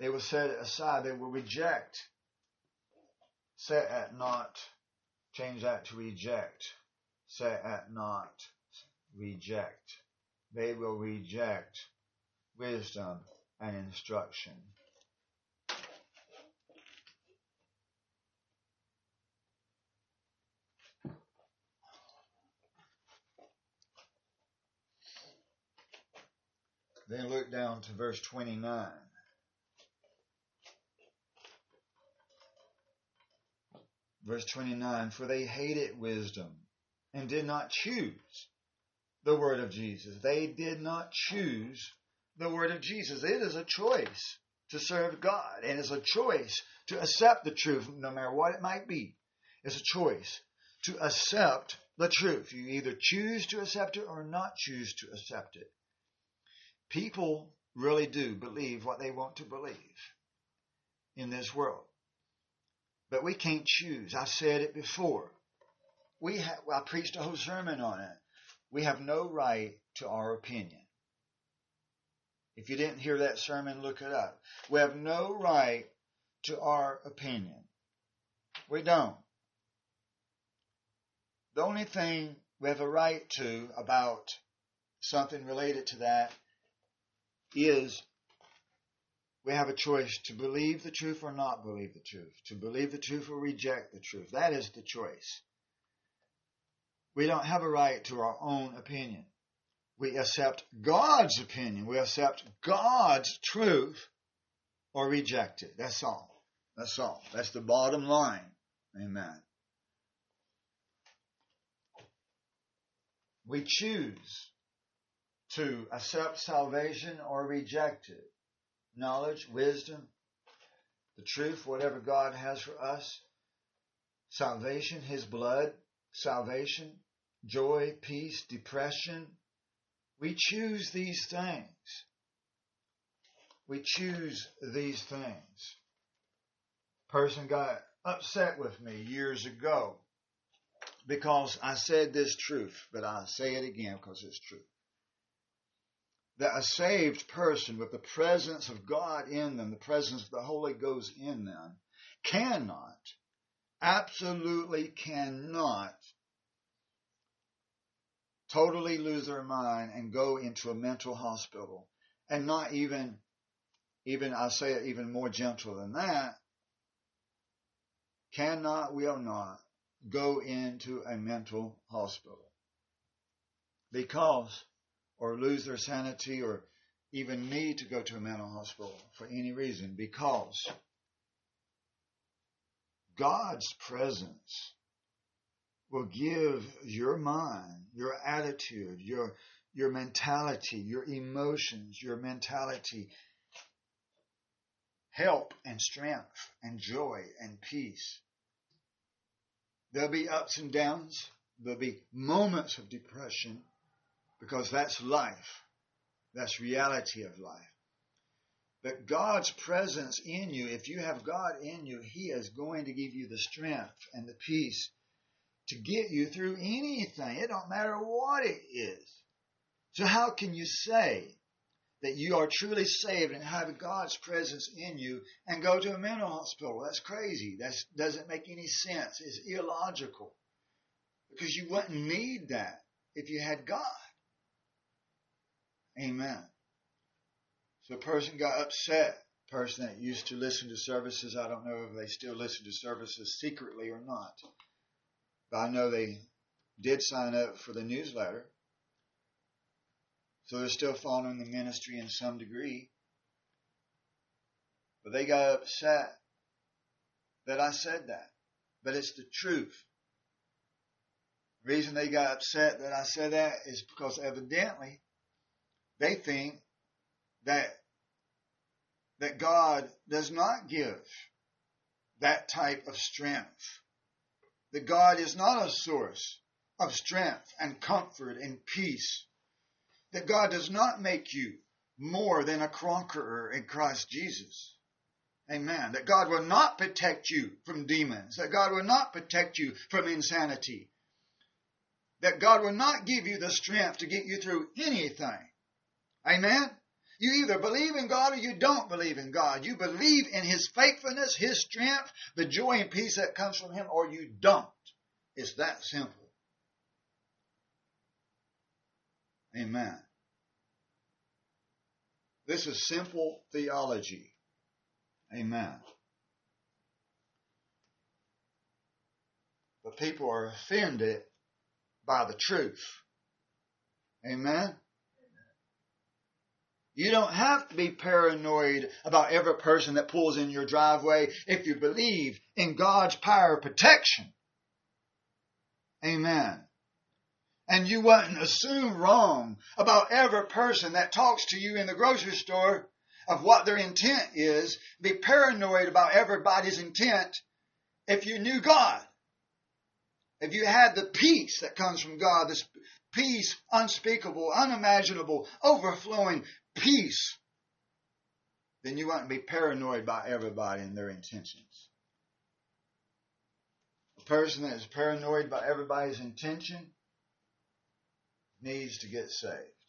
They will set it aside. They will reject. Set at naught. Change that to reject set at naught, reject. They will reject wisdom and instruction. Then look down to verse 29. Verse 29 For they hated wisdom and did not choose the word of Jesus. They did not choose the word of Jesus. It is a choice to serve God, and it's a choice to accept the truth, no matter what it might be. It's a choice to accept the truth. You either choose to accept it or not choose to accept it. People really do believe what they want to believe in this world. But we can't choose. I've said it before we have, I preached a whole sermon on it. We have no right to our opinion. If you didn't hear that sermon, look it up. We have no right to our opinion. We don't. The only thing we have a right to about something related to that is we have a choice to believe the truth or not believe the truth, to believe the truth or reject the truth. That is the choice. We don't have a right to our own opinion. We accept God's opinion. We accept God's truth or reject it. That's all. That's all. That's the bottom line. Amen. We choose to accept salvation or reject it. Knowledge, wisdom, the truth, whatever God has for us, salvation, His blood, salvation, joy, peace, depression. We choose these things. We choose these things. Person got upset with me years ago because I said this truth, but I say it again because it's true. That a saved person with the presence of God in them, the presence of the Holy Ghost in them, cannot absolutely cannot totally lose their mind and go into a mental hospital. And not even even I say it even more gentle than that cannot will not go into a mental hospital. Because or lose their sanity or even need to go to a mental hospital for any reason because God's presence will give your mind, your attitude, your, your mentality, your emotions, your mentality help and strength and joy and peace. There'll be ups and downs. There'll be moments of depression because that's life. That's reality of life. But God's presence in you, if you have God in you, He is going to give you the strength and the peace to get you through anything. It don't matter what it is. So how can you say that you are truly saved and have God's presence in you and go to a mental hospital? That's crazy. That doesn't make any sense. It's illogical. Because you wouldn't need that if you had God. Amen. So a person got upset. person that used to listen to services. I don't know if they still listen to services secretly or not. But I know they did sign up for the newsletter. So they're still following the ministry in some degree. But they got upset that I said that. But it's the truth. The reason they got upset that I said that is because evidently they think that that God does not give that type of strength. That God is not a source of strength and comfort and peace. That God does not make you more than a conqueror in Christ Jesus. Amen. That God will not protect you from demons. That God will not protect you from insanity. That God will not give you the strength to get you through anything. Amen. You either believe in God or you don't believe in God. You believe in His faithfulness, His strength, the joy and peace that comes from Him, or you don't. It's that simple. Amen. This is simple theology. Amen. But people are offended by the truth. Amen. You don't have to be paranoid about every person that pulls in your driveway if you believe in God's power of protection. Amen. And you wouldn't assume wrong about every person that talks to you in the grocery store of what their intent is, be paranoid about everybody's intent if you knew God. If you had the peace that comes from God, this peace unspeakable, unimaginable, overflowing peace, then you won't be paranoid by everybody and their intentions. A person that is paranoid by everybody's intention needs to get saved.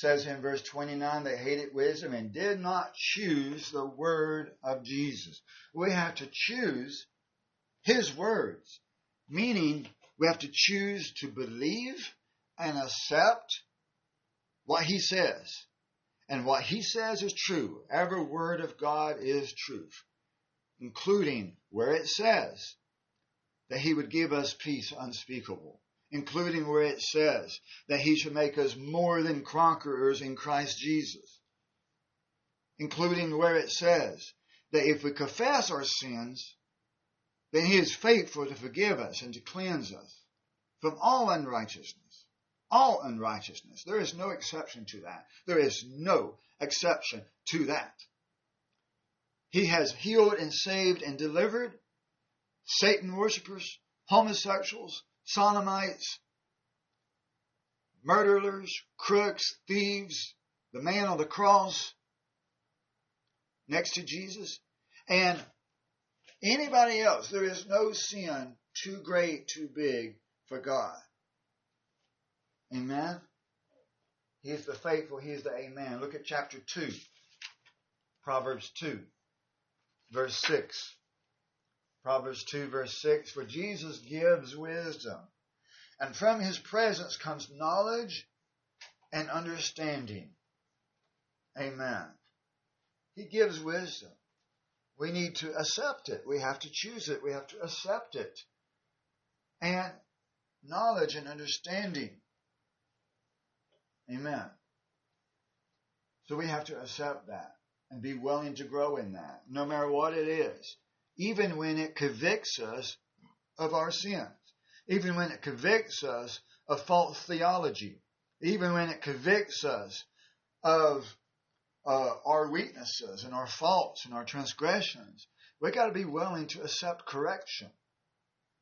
says in verse 29 they hated wisdom and did not choose the word of Jesus. We have to choose his words, meaning we have to choose to believe and accept what he says. And what he says is true. Every word of God is truth, including where it says that he would give us peace unspeakable including where it says that he should make us more than conquerors in Christ Jesus, including where it says that if we confess our sins, then he is faithful to forgive us and to cleanse us from all unrighteousness. All unrighteousness. There is no exception to that. There is no exception to that. He has healed and saved and delivered Satan worshippers, homosexuals, sodomites, murderers, crooks, thieves, the man on the cross next to Jesus, and anybody else. There is no sin too great, too big for God. Amen. He is the faithful, He is the Amen. Look at chapter 2, Proverbs 2, verse 6. Proverbs 2 verse 6, for Jesus gives wisdom. And from his presence comes knowledge and understanding. Amen. He gives wisdom. We need to accept it. We have to choose it. We have to accept it. And knowledge and understanding. Amen. So we have to accept that and be willing to grow in that, no matter what it is even when it convicts us of our sins, even when it convicts us of false theology, even when it convicts us of uh, our weaknesses and our faults and our transgressions. We got to be willing to accept correction,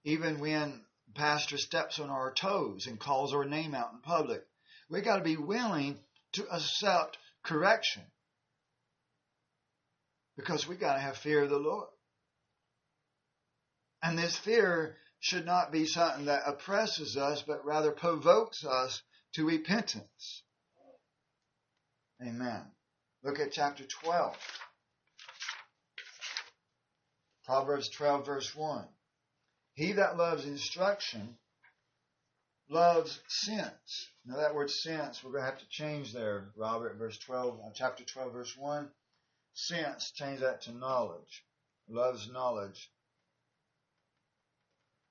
even when pastor steps on our toes and calls our name out in public. We got to be willing to accept correction because we got to have fear of the Lord. And this fear should not be something that oppresses us, but rather provokes us to repentance. Amen. Look at chapter 12. Proverbs 12, verse 1. He that loves instruction loves sense. Now that word sense, we're going to have to change there, Robert, verse 12, uh, chapter 12, verse 1. Sense, change that to knowledge. Loves knowledge.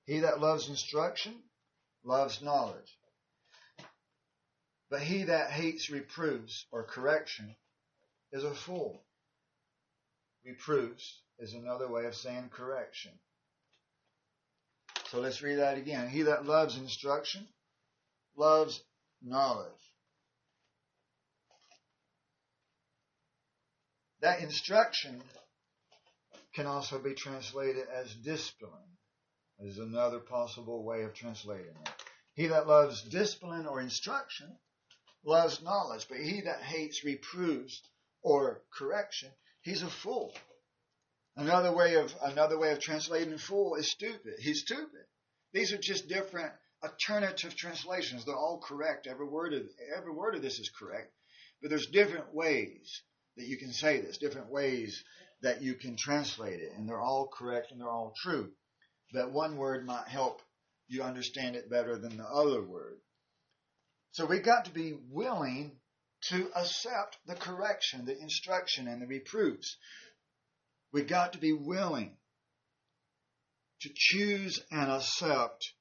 He that loves instruction loves knowledge. But he that hates reproofs or correction is a fool. Reproofs is another way of saying correction. So let's read that again. He that loves instruction loves knowledge. That instruction can also be translated as discipline. Is another possible way of translating it. He that loves discipline or instruction loves knowledge, but he that hates reproofs or correction, he's a fool. Another way of another way of translating fool is stupid. He's stupid. These are just different alternative translations. They're all correct. Every word of every word of this is correct. But there's different ways that you can say this, different ways that you can translate it, and they're all correct and they're all true. But one word might help you understand it better than the other word. So we've got to be willing to accept the correction, the instruction, and the reproofs. We got to be willing to choose and accept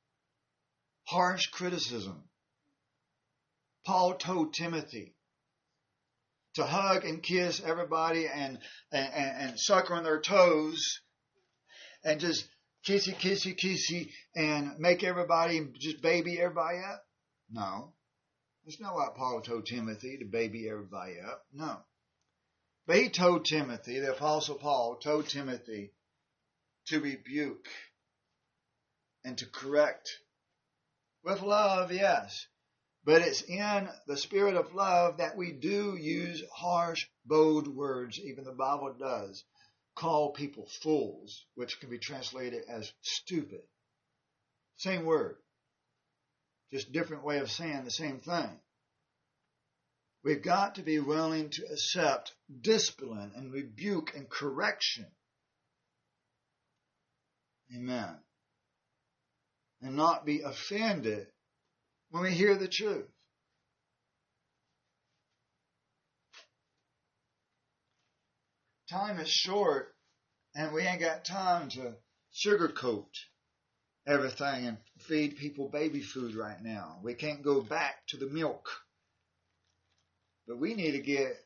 harsh criticism. Paul told Timothy to hug and kiss everybody and, and, and suck on their toes and just kissy, kissy, kissy and make everybody just baby everybody up? No. That's not what Paul told Timothy to baby everybody up. No. But he told Timothy, the Apostle Paul told Timothy to rebuke and to correct with love, yes. But it's in the spirit of love that we do use harsh, bold words. Even the Bible does call people fools, which can be translated as stupid. Same word. Just different way of saying the same thing. We've got to be willing to accept discipline and rebuke and correction. Amen. And not be offended when we hear the truth. Time is short and we ain't got time to sugarcoat everything and feed people baby food right now. We can't go back to the milk. But we need to get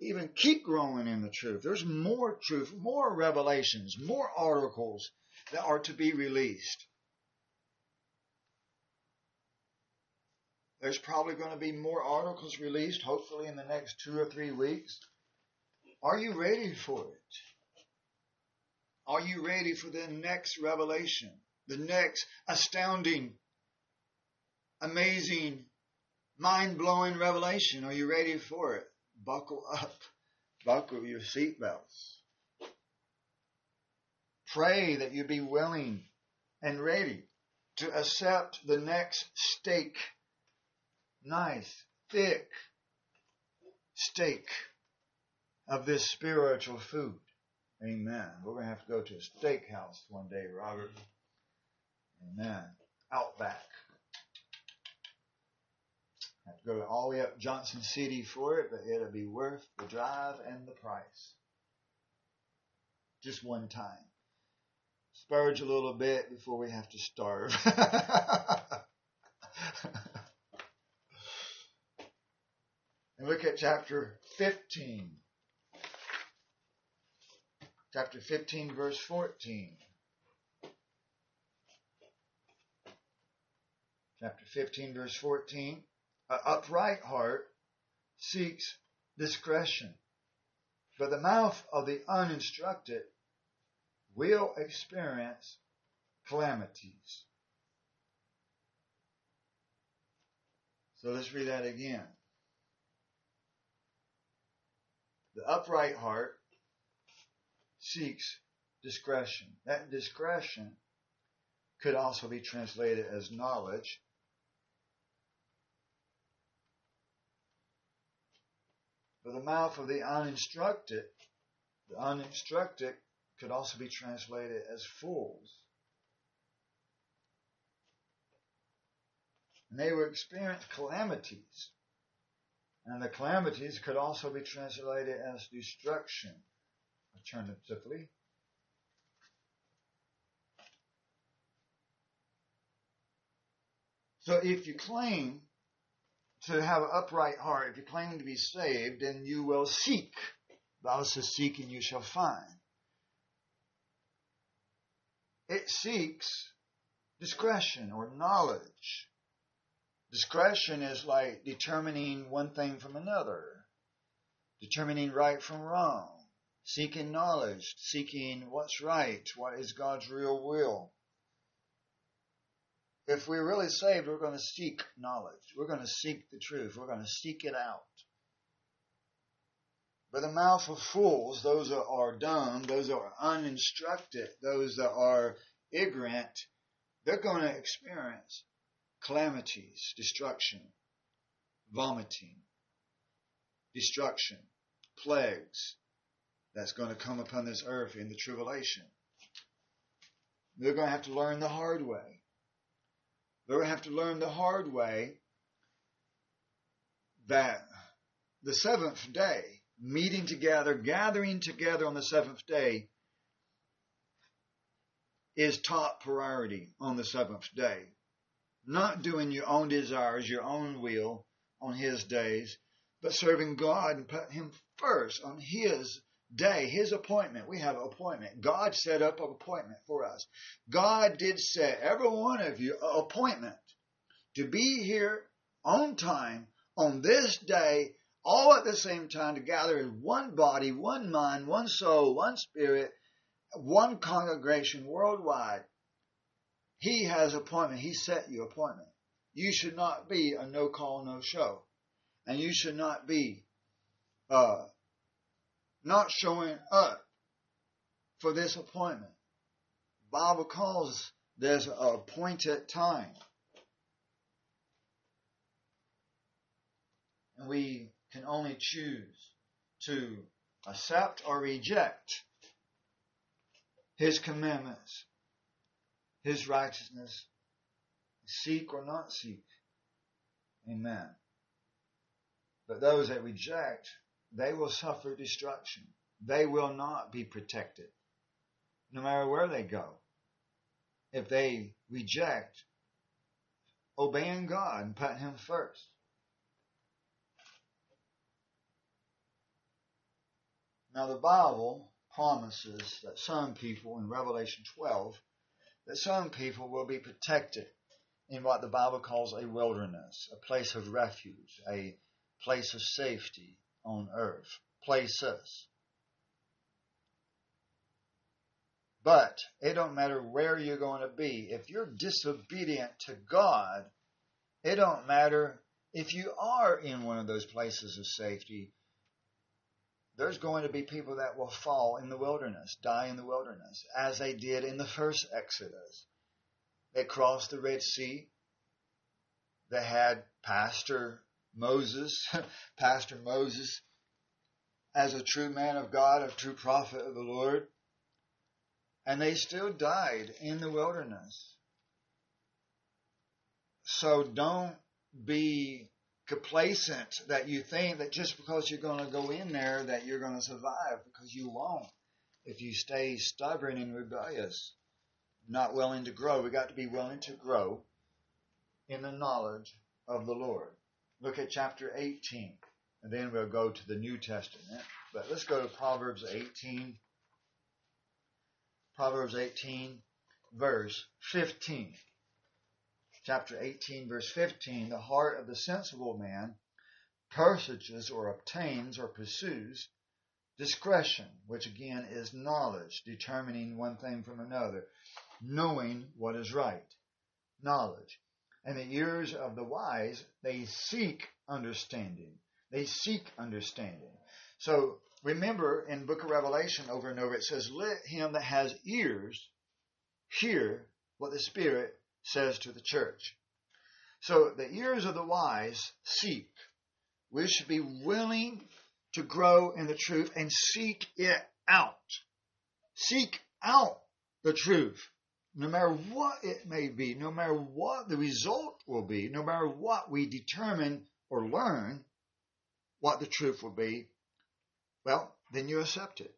even keep growing in the truth. There's more truth, more revelations, more articles that are to be released. There's probably going to be more articles released, hopefully in the next two or three weeks. Are you ready for it? Are you ready for the next revelation? The next astounding, amazing mind blowing revelation. Are you ready for it? Buckle up. Buckle your seatbelts. Pray that you be willing and ready to accept the next steak. Nice, thick steak of this spiritual food. Amen. We're going to have to go to a steakhouse one day, Robert. Amen. Outback. Have to go all the way up Johnson City for it, but it'll be worth the drive and the price. Just one time. Spurge a little bit before we have to starve. and look at chapter 15. Chapter 15, verse 14. Chapter 15, verse 14. An upright heart seeks discretion, but the mouth of the uninstructed will experience calamities. So let's read that again. The upright heart seeks discretion. That discretion could also be translated as knowledge For the mouth of the uninstructed, the uninstructed could also be translated as fools. And they would experience calamities. And the calamities could also be translated as destruction, alternatively. So if you claim to have an upright heart, if you claim to be saved, then you will seek. The Bible says, seek and you shall find. It seeks discretion or knowledge. Discretion is like determining one thing from another, determining right from wrong, seeking knowledge, seeking what's right, what is God's real will. If we're really saved, we're going to seek knowledge. We're going to seek the truth. We're going to seek it out. But the mouth of fools, those that are dumb, those that are uninstructed, those that are ignorant, they're going to experience calamities, destruction, vomiting, destruction, plagues that's going to come upon this earth in the tribulation. They're going to have to learn the hard way. They're going to have to learn the hard way that the seventh day, meeting together, gathering together on the seventh day, is top priority on the seventh day. Not doing your own desires, your own will on His days, but serving God and put Him first on His day, His appointment. We have an appointment. God set up an appointment for us. God did set every one of you an appointment to be here on time on this day, all at the same time to gather in one body, one mind, one soul, one spirit, one congregation worldwide he has appointment. He set you appointment. You should not be a no call, no show. And you should not be uh, not showing up for this appointment. Bible calls an appointed time. And we can only choose to accept or reject his commandments his righteousness, seek or not seek. Amen. But those that reject, they will suffer destruction. They will not be protected, no matter where they go. If they reject obeying God and put Him first. Now, the Bible promises that some people in Revelation 12 that some people will be protected in what the Bible calls a wilderness, a place of refuge, a place of safety on earth, places. But it don't matter where you're going to be. If you're disobedient to God, it don't matter if you are in one of those places of safety there's going to be people that will fall in the wilderness, die in the wilderness, as they did in the first Exodus. They crossed the Red Sea. They had Pastor Moses, Pastor Moses, as a true man of God, a true prophet of the Lord. And they still died in the wilderness. So don't be complacent that you think that just because you're going to go in there that you're going to survive because you won't if you stay stubborn and rebellious not willing to grow we got to be willing to grow in the knowledge of the lord look at chapter 18 and then we'll go to the new testament but let's go to proverbs 18 proverbs 18 verse 15 chapter 18, verse 15, the heart of the sensible man pursues or obtains or pursues discretion, which again is knowledge, determining one thing from another, knowing what is right. Knowledge. And the ears of the wise, they seek understanding. They seek understanding. So remember in book of Revelation over and over it says, let him that has ears hear what the Spirit says to the church. So the ears of the wise seek. We should be willing to grow in the truth and seek it out. Seek out the truth. No matter what it may be, no matter what the result will be, no matter what we determine or learn what the truth will be, well, then you accept it.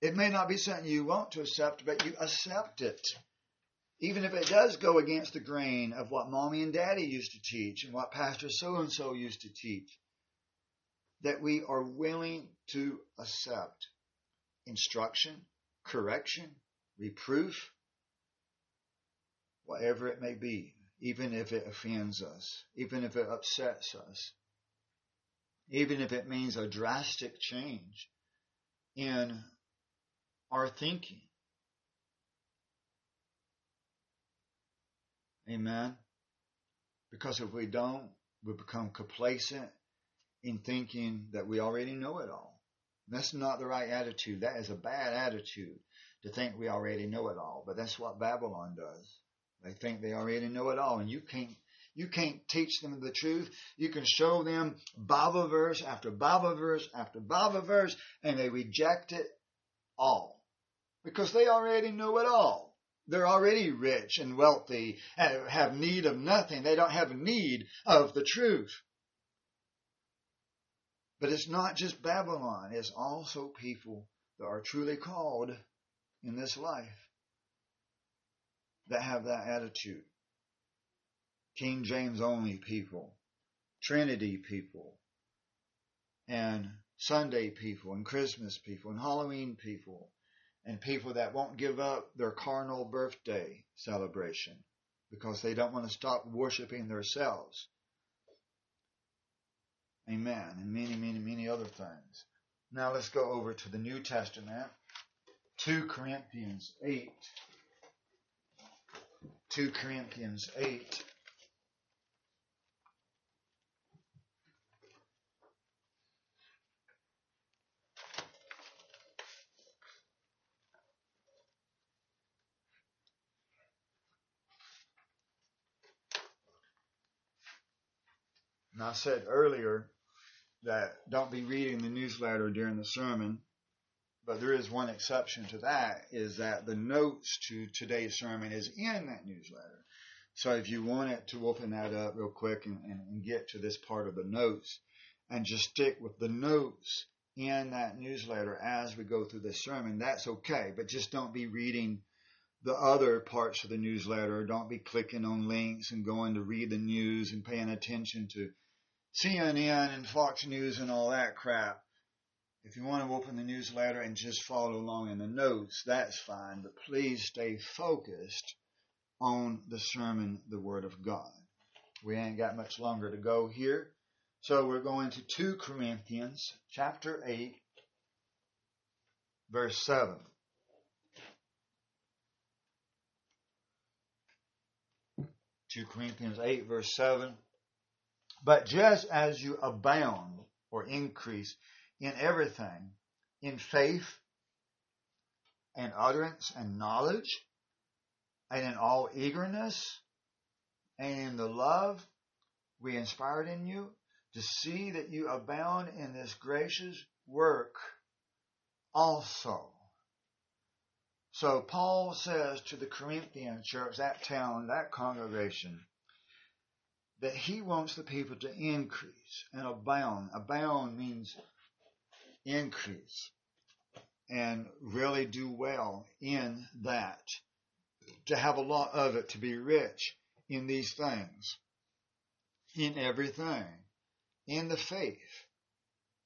It may not be something you want to accept, but you accept it. Even if it does go against the grain of what mommy and daddy used to teach and what pastor so and so used to teach, that we are willing to accept instruction, correction, reproof, whatever it may be, even if it offends us, even if it upsets us, even if it means a drastic change in our thinking. Amen. Because if we don't, we become complacent in thinking that we already know it all. That's not the right attitude. That is a bad attitude to think we already know it all. But that's what Babylon does. They think they already know it all, and you can't you can't teach them the truth. You can show them Bible verse after Bible verse after Bible verse, and they reject it all because they already know it all. They're already rich and wealthy and have need of nothing. They don't have need of the truth. But it's not just Babylon, it's also people that are truly called in this life that have that attitude. King James only people, Trinity people, and Sunday people, and Christmas people, and Halloween people, and people that won't give up their carnal birthday celebration because they don't want to stop worshiping themselves. Amen. And many, many, many other things. Now let's go over to the New Testament. 2 Corinthians 8. 2 Corinthians 8. And I said earlier that don't be reading the newsletter during the sermon, but there is one exception to that is that the notes to today's sermon is in that newsletter. So if you wanted to open that up real quick and, and, and get to this part of the notes and just stick with the notes in that newsletter as we go through this sermon, that's okay. But just don't be reading the other parts of the newsletter. Don't be clicking on links and going to read the news and paying attention to CNN and Fox News and all that crap. If you want to open the newsletter and just follow along in the notes, that's fine, but please stay focused on the sermon, the Word of God. We ain't got much longer to go here. So we're going to 2 Corinthians chapter 8, verse 7. Two Corinthians 8, verse 7. But just as you abound or increase in everything, in faith and utterance and knowledge, and in all eagerness, and in the love we inspired in you, to see that you abound in this gracious work also. So Paul says to the Corinthian church, that town, that congregation, that he wants the people to increase and abound. Abound means increase and really do well in that. To have a lot of it, to be rich in these things, in everything, in the faith.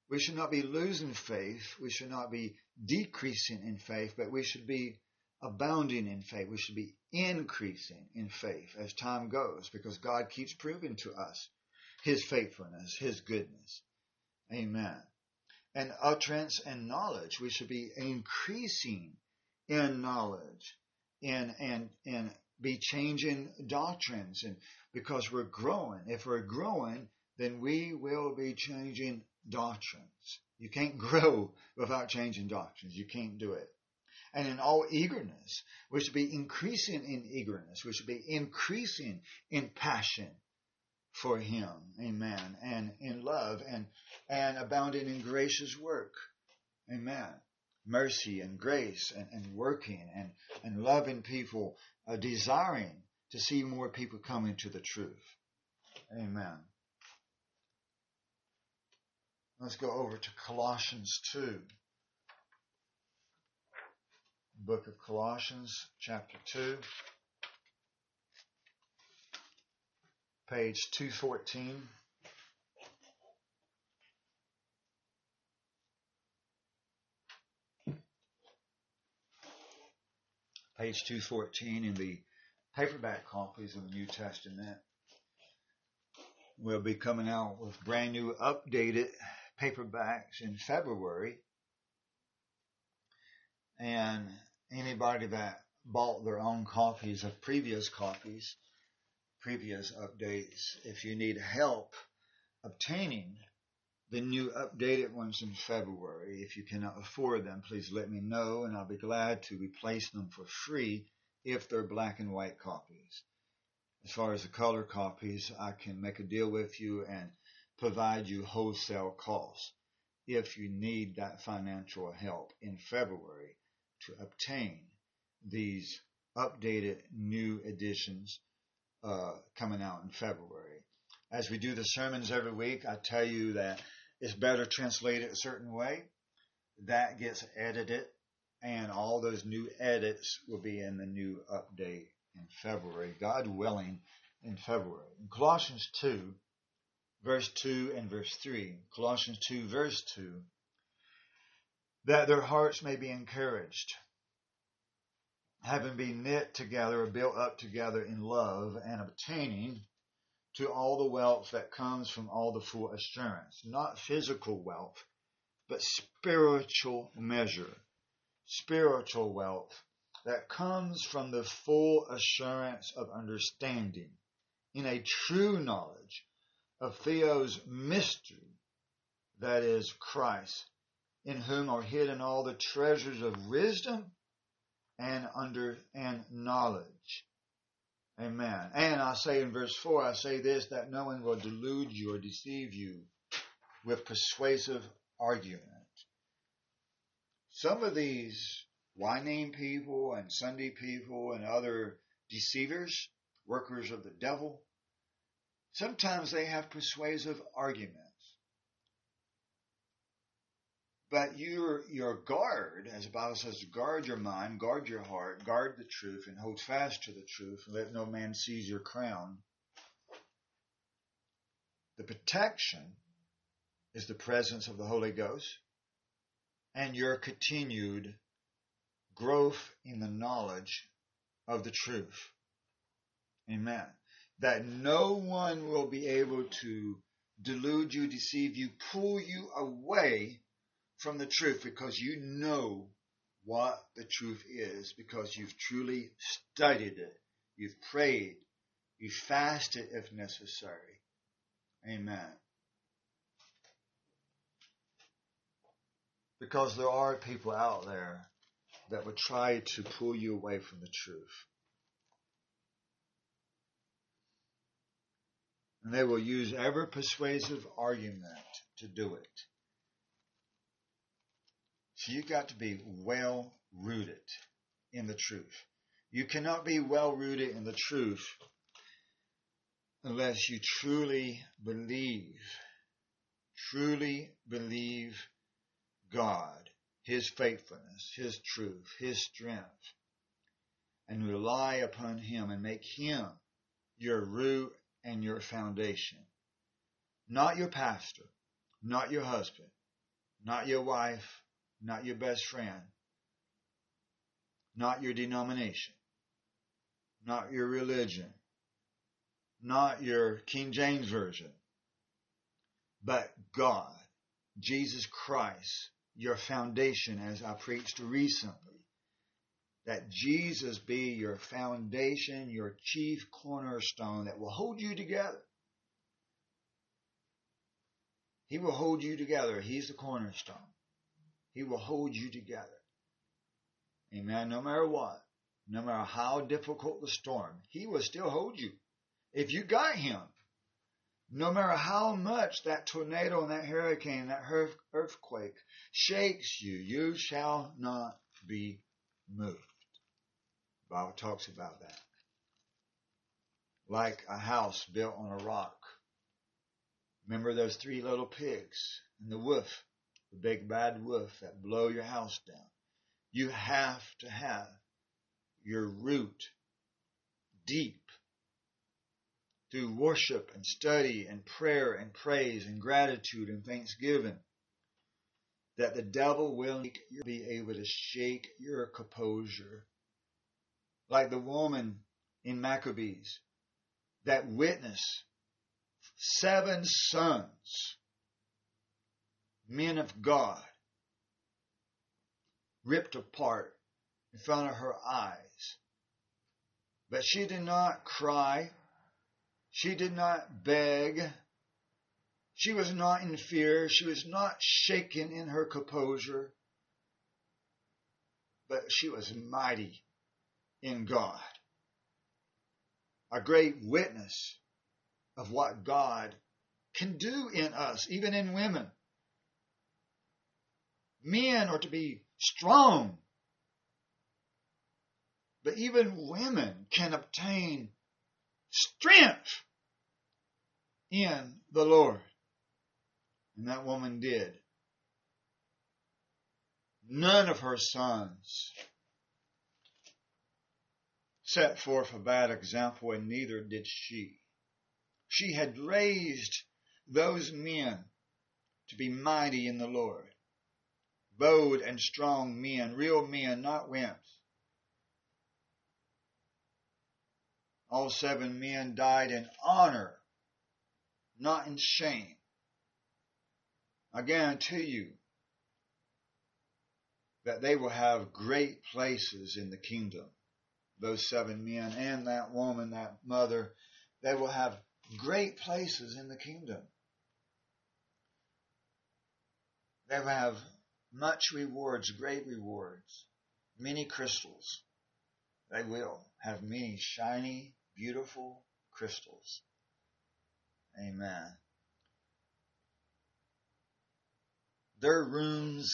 We should not be losing faith. We should not be decreasing in faith, but we should be abounding in faith. We should be increasing in faith as time goes because God keeps proving to us his faithfulness, his goodness. Amen. And utterance and knowledge. We should be increasing in knowledge and, and, and be changing doctrines and because we're growing. If we're growing, then we will be changing doctrines. You can't grow without changing doctrines. You can't do it and in all eagerness. We should be increasing in eagerness. We should be increasing in passion for Him. Amen. And in love and, and abounding in gracious work. Amen. Mercy and grace and, and working and, and loving people uh, desiring to see more people coming to the truth. Amen. Let's go over to Colossians 2. Book of Colossians, chapter 2. Page 214. Page 214 in the paperback copies of the New Testament. We'll be coming out with brand new updated paperbacks in February. And anybody that bought their own copies of previous copies, previous updates, if you need help obtaining the new updated ones in February, if you cannot afford them, please let me know and I'll be glad to replace them for free if they're black and white copies. As far as the color copies, I can make a deal with you and provide you wholesale costs if you need that financial help in February to obtain these updated new editions uh, coming out in February. As we do the sermons every week, I tell you that it's better translated a certain way. That gets edited and all those new edits will be in the new update in February, God willing, in February. In Colossians 2, verse 2 and verse 3, Colossians 2, verse 2, that their hearts may be encouraged, having been knit together or built up together in love and obtaining to all the wealth that comes from all the full assurance, not physical wealth, but spiritual measure. Spiritual wealth that comes from the full assurance of understanding. In a true knowledge of Theos mystery, that is Christ, in whom are hidden all the treasures of wisdom and under and knowledge. Amen. And I say in verse 4, I say this, that no one will delude you or deceive you with persuasive argument some of these wine name people and Sunday people and other deceivers, workers of the devil, sometimes they have persuasive arguments. But your your guard, as the Bible says, guard your mind, guard your heart, guard the truth, and hold fast to the truth, and let no man seize your crown. The protection is the presence of the Holy Ghost and your continued growth in the knowledge of the truth. Amen. That no one will be able to delude you, deceive you, pull you away from the truth because you know what the truth is because you've truly studied it. You've prayed. You've fasted if necessary. Amen. Because there are people out there that would try to pull you away from the truth. And they will use every persuasive argument to do it. So you've got to be well rooted in the truth. You cannot be well rooted in the truth unless you truly believe, truly believe God, His faithfulness, His truth, His strength, and rely upon Him and make Him your root and your foundation. Not your pastor, not your husband, not your wife, not your best friend, not your denomination, not your religion, not your King James Version, but God, Jesus Christ, your foundation as I preached recently. That Jesus be your foundation, your chief cornerstone that will hold you together. He will hold you together. He's the cornerstone. He will hold you together. Amen. No matter what, no matter how difficult the storm, He will still hold you. If you got Him, no matter how much that tornado and that hurricane, that earthquake shakes you, you shall not be moved The Bible talks about that. Like a house built on a rock. Remember those three little pigs and the wolf, the big bad wolf that blow your house down. You have to have your root deep through worship and study and prayer and praise and gratitude and thanksgiving that the devil will be able to shake your composure. Like the woman in Maccabees that witnessed seven sons, men of God, ripped apart in front of her eyes. But she did not cry. She did not beg. She was not in fear. She was not shaken in her composure. But she was mighty in God. A great witness of what God can do in us, even in women. Men are to be strong. But even women can obtain strength in the Lord. And that woman did. None of her sons set forth a bad example, and neither did she. She had raised those men to be mighty in the Lord. Bold and strong men, real men, not wimps. All seven men died in honor, not in shame. I guarantee you that they will have great places in the kingdom. Those seven men and that woman, that mother, they will have great places in the kingdom. They will have much rewards, great rewards, many crystals. They will have many shiny, beautiful crystals. Amen. Their rooms,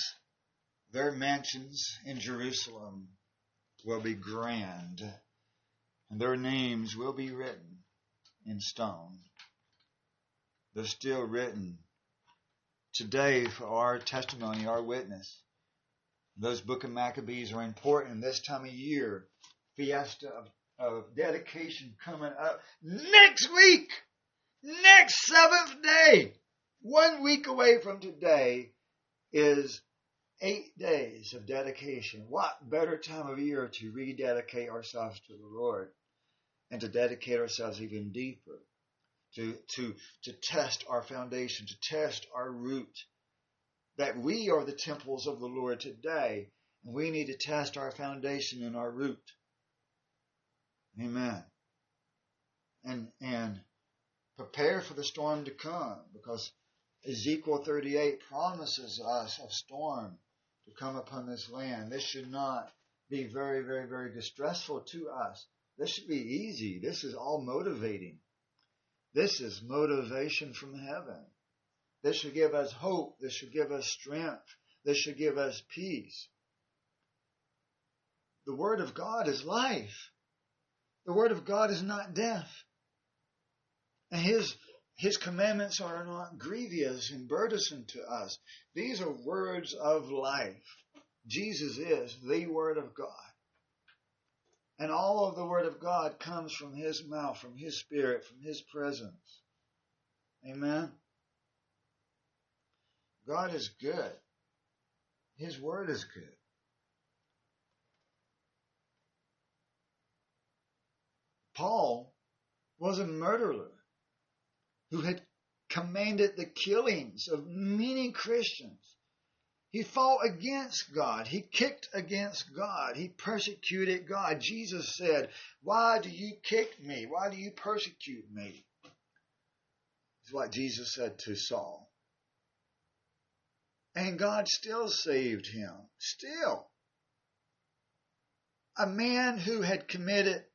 their mansions in Jerusalem will be grand, and their names will be written in stone. They're still written today for our testimony, our witness. Those book of Maccabees are important this time of year. Fiesta of, of dedication coming up next week. Next seventh day. One week away from today is eight days of dedication. What better time of year to rededicate ourselves to the Lord and to dedicate ourselves even deeper, to, to, to test our foundation, to test our root. That we are the temples of the Lord today, and we need to test our foundation and our root. Amen. And, and prepare for the storm to come because Ezekiel 38 promises us a storm to come upon this land. This should not be very, very, very distressful to us. This should be easy. This is all motivating. This is motivation from heaven. This should give us hope. This should give us strength. This should give us peace. The Word of God is life. The Word of God is not death. And His, His commandments are not grievous and burdensome to us. These are words of life. Jesus is the Word of God. And all of the Word of God comes from His mouth, from His Spirit, from His presence. Amen. God is good. His Word is good. Paul was a murderer who had commanded the killings of many Christians. He fought against God. He kicked against God. He persecuted God. Jesus said, Why do you kick me? Why do you persecute me? Is what Jesus said to Saul. And God still saved him. Still. A man who had committed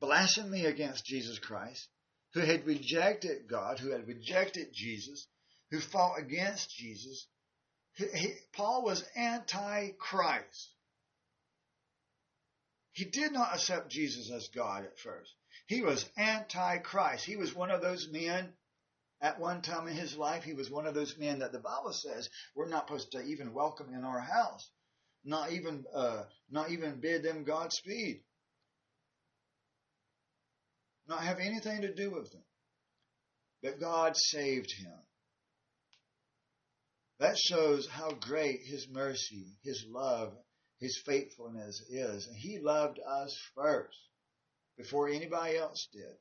blasphemy against Jesus Christ, who had rejected God, who had rejected Jesus, who fought against Jesus, he, Paul was anti Christ. He did not accept Jesus as God at first. He was anti-Christ. He was one of those men at one time in his life. He was one of those men that the Bible says we're not supposed to even welcome in our house, not even uh, not even bid them Godspeed, not have anything to do with them. But God saved him. That shows how great His mercy, His love, His faithfulness is. He loved us first before anybody else did.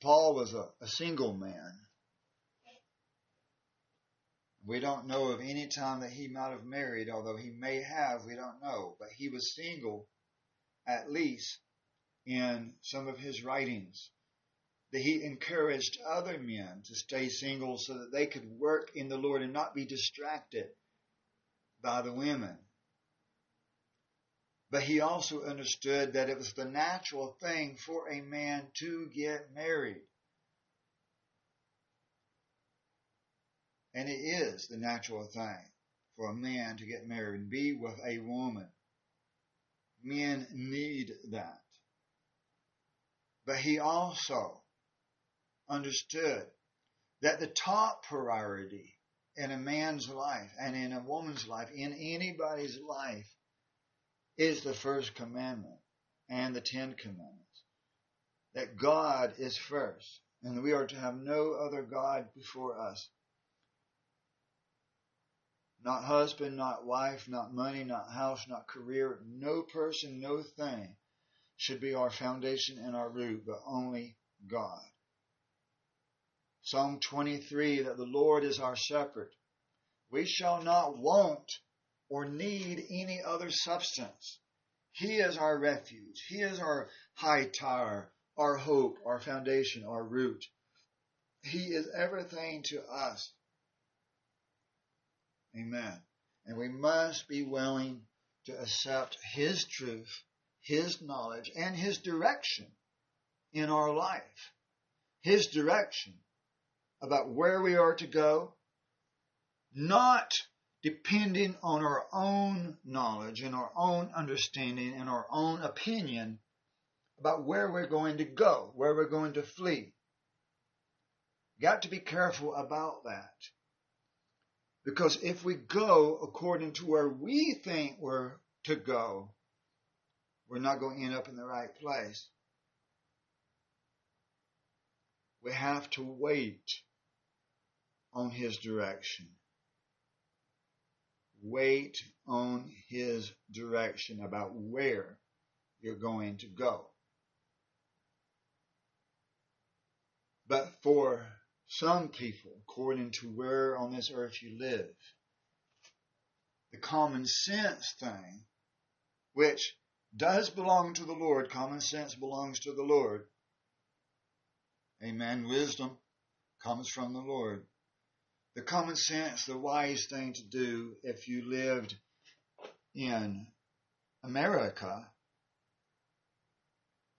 Paul was a, a single man. We don't know of any time that he might have married, although he may have, we don't know. But he was single, at least, in some of his writings. That he encouraged other men to stay single so that they could work in the Lord and not be distracted by the women. But he also understood that it was the natural thing for a man to get married. And it is the natural thing for a man to get married and be with a woman. Men need that. But he also understood that the top priority in a man's life and in a woman's life, in anybody's life, is the first commandment and the Ten Commandments. That God is first, and we are to have no other God before us. Not husband, not wife, not money, not house, not career. No person, no thing should be our foundation and our root, but only God. Psalm 23 that the Lord is our shepherd. We shall not want or need any other substance. He is our refuge. He is our high tower, our hope, our foundation, our root. He is everything to us. Amen. And we must be willing to accept His truth, His knowledge, and His direction in our life. His direction about where we are to go, not depending on our own knowledge and our own understanding and our own opinion about where we're going to go, where we're going to flee. Got to be careful about that. Because if we go according to where we think we're to go, we're not going to end up in the right place. We have to wait on His direction. Wait on His direction about where you're going to go. But for some people, according to where on this earth you live, the common sense thing, which does belong to the Lord, common sense belongs to the Lord. Amen. Wisdom comes from the Lord the common sense, the wise thing to do if you lived in America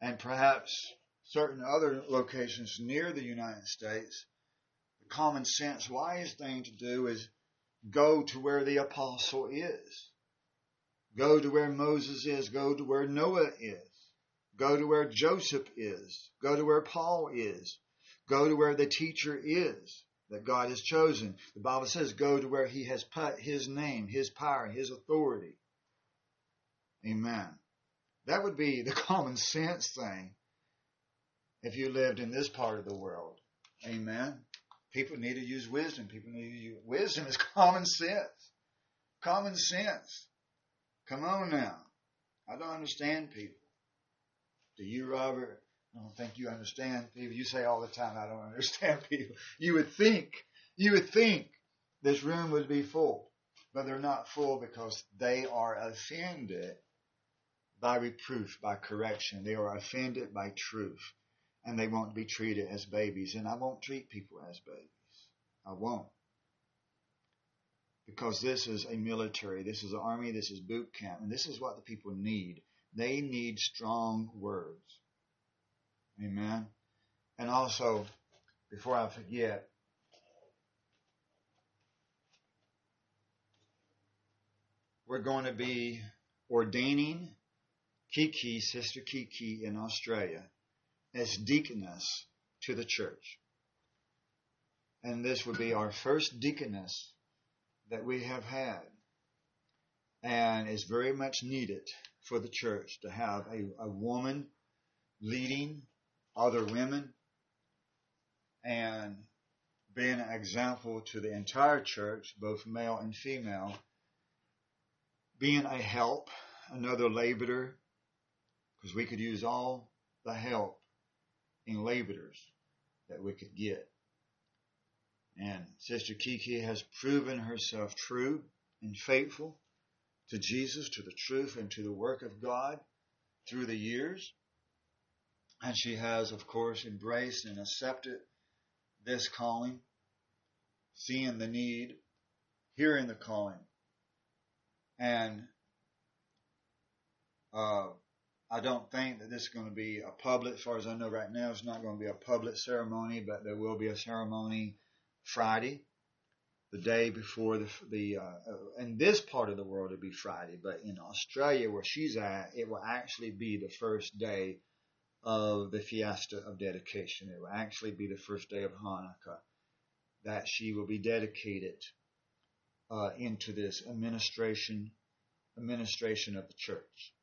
and perhaps certain other locations near the United States, the common sense wise thing to do is go to where the apostle is. Go to where Moses is. Go to where Noah is. Go to where Joseph is. Go to where Paul is. Go to where the teacher is that God has chosen. The Bible says, go to where He has put His name, His power, His authority. Amen. That would be the common sense thing if you lived in this part of the world. Amen. People need to use wisdom. People need to use wisdom is common sense. Common sense. Come on now. I don't understand people. Do you, Robert? I don't think you understand people. You say all the time, I don't understand people. You would think, you would think this room would be full, but they're not full because they are offended by reproof, by correction. They are offended by truth and they won't be treated as babies. And I won't treat people as babies. I won't. Because this is a military, this is an army, this is boot camp, and this is what the people need. They need strong words. Amen. And also, before I forget, we're going to be ordaining Kiki, Sister Kiki in Australia, as deaconess to the church. And this would be our first deaconess that we have had. And is very much needed for the church to have a, a woman leading other women and being an example to the entire church, both male and female, being a help, another laborer, because we could use all the help in laborers that we could get. And Sister Kiki has proven herself true and faithful to Jesus, to the truth, and to the work of God through the years. And she has, of course, embraced and accepted this calling, seeing the need, hearing the calling. And uh, I don't think that this is going to be a public, as far as I know right now, it's not going to be a public ceremony, but there will be a ceremony Friday, the day before the, the uh, in this part of the world it'll be Friday, but in Australia where she's at, it will actually be the first day of the fiesta of dedication. It will actually be the first day of Hanukkah that she will be dedicated uh, into this administration administration of the church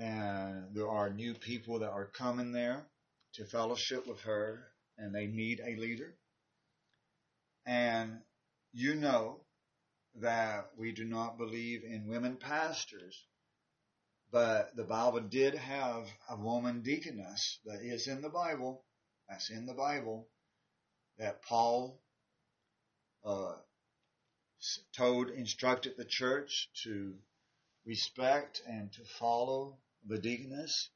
and there are new people that are coming there to fellowship with her and they need a leader. And you know that we do not believe in women pastors, but the Bible did have a woman deaconess that is in the Bible. That's in the Bible that Paul uh, told, instructed the church to respect and to follow the deaconess.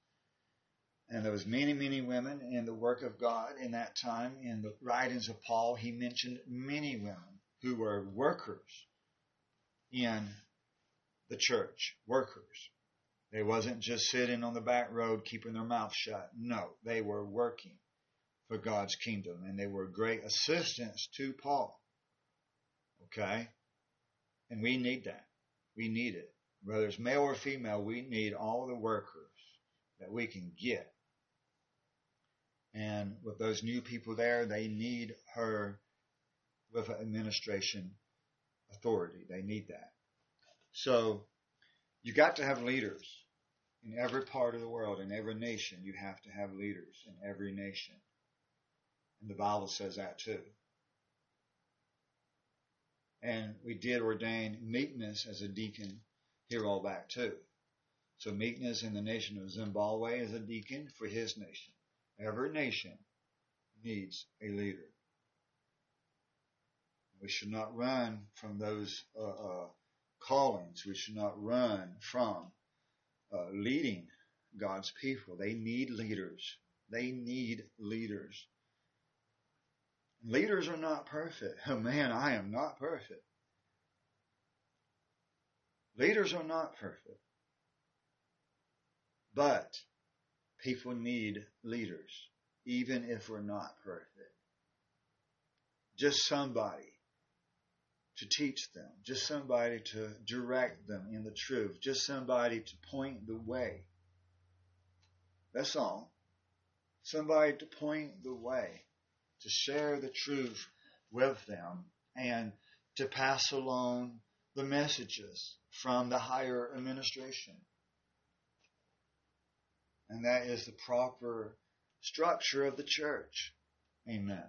And there was many, many women in the work of God in that time. In the writings of Paul, he mentioned many women who were workers in the church. Workers. They wasn't just sitting on the back road keeping their mouth shut. No, they were working for God's kingdom and they were great assistants to Paul. Okay? And we need that. We need it whether it's male or female, we need all the workers that we can get. And with those new people there, they need her with administration authority. They need that. So you got to have leaders in every part of the world, in every nation. You have to have leaders in every nation. And the Bible says that too. And we did ordain meekness as a deacon here all back too. So meekness in the nation of Zimbabwe as a deacon for his nation. Every nation needs a leader. We should not run from those uh, uh, callings. We should not run from uh, leading God's people. They need leaders. They need leaders. Leaders are not perfect. Oh man, I am not perfect. Leaders are not perfect. But people need leaders, even if we're not perfect. Just somebody to teach them, just somebody to direct them in the truth, just somebody to point the way. That's all. Somebody to point the way, to share the truth with them, and to pass along the messages from the higher administration. And that is the proper structure of the church. Amen.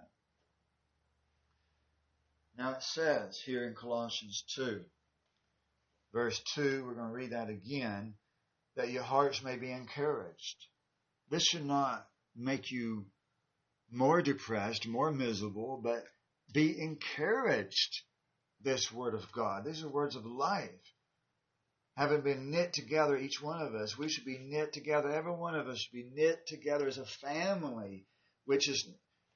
Now it says here in Colossians 2, verse 2, we're going to read that again, that your hearts may be encouraged. This should not make you more depressed, more miserable, but be encouraged this word of God. These are words of life. Having been knit together, each one of us, we should be knit together. Every one of us should be knit together as a family, which is,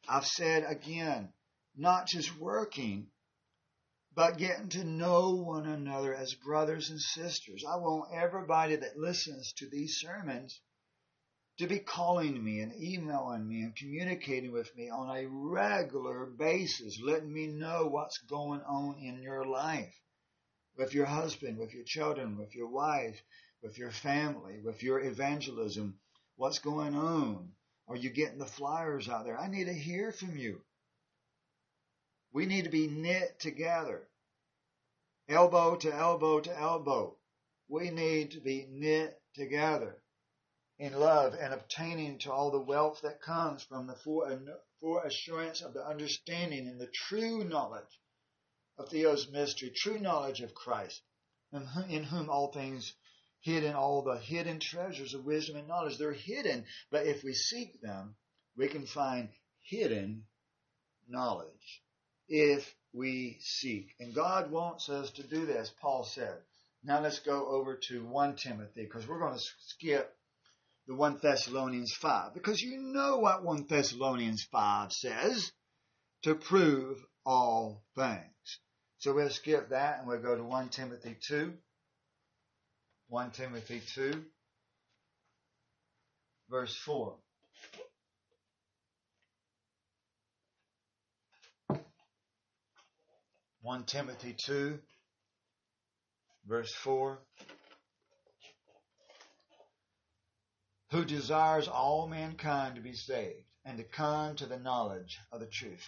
I've said again, not just working, but getting to know one another as brothers and sisters. I want everybody that listens to these sermons to be calling me and emailing me and communicating with me on a regular basis, letting me know what's going on in your life. with your husband, with your children, with your wife, with your family, with your evangelism. What's going on? Are you getting the flyers out there? I need to hear from you. We need to be knit together, elbow to elbow to elbow. We need to be knit together in love and obtaining to all the wealth that comes from the full uh, assurance of the understanding and the true knowledge of Theos mystery, true knowledge of Christ, in whom all things hidden, all the hidden treasures of wisdom and knowledge, they're hidden, but if we seek them, we can find hidden knowledge if we seek. And God wants us to do this, Paul said. Now let's go over to 1 Timothy, because we're going to skip the 1 Thessalonians 5, because you know what 1 Thessalonians 5 says to prove all things. So we'll skip that and we'll go to 1 Timothy 2. 1 Timothy 2, verse 4. One Timothy two, verse four. Who desires all mankind to be saved and to come to the knowledge of the truth.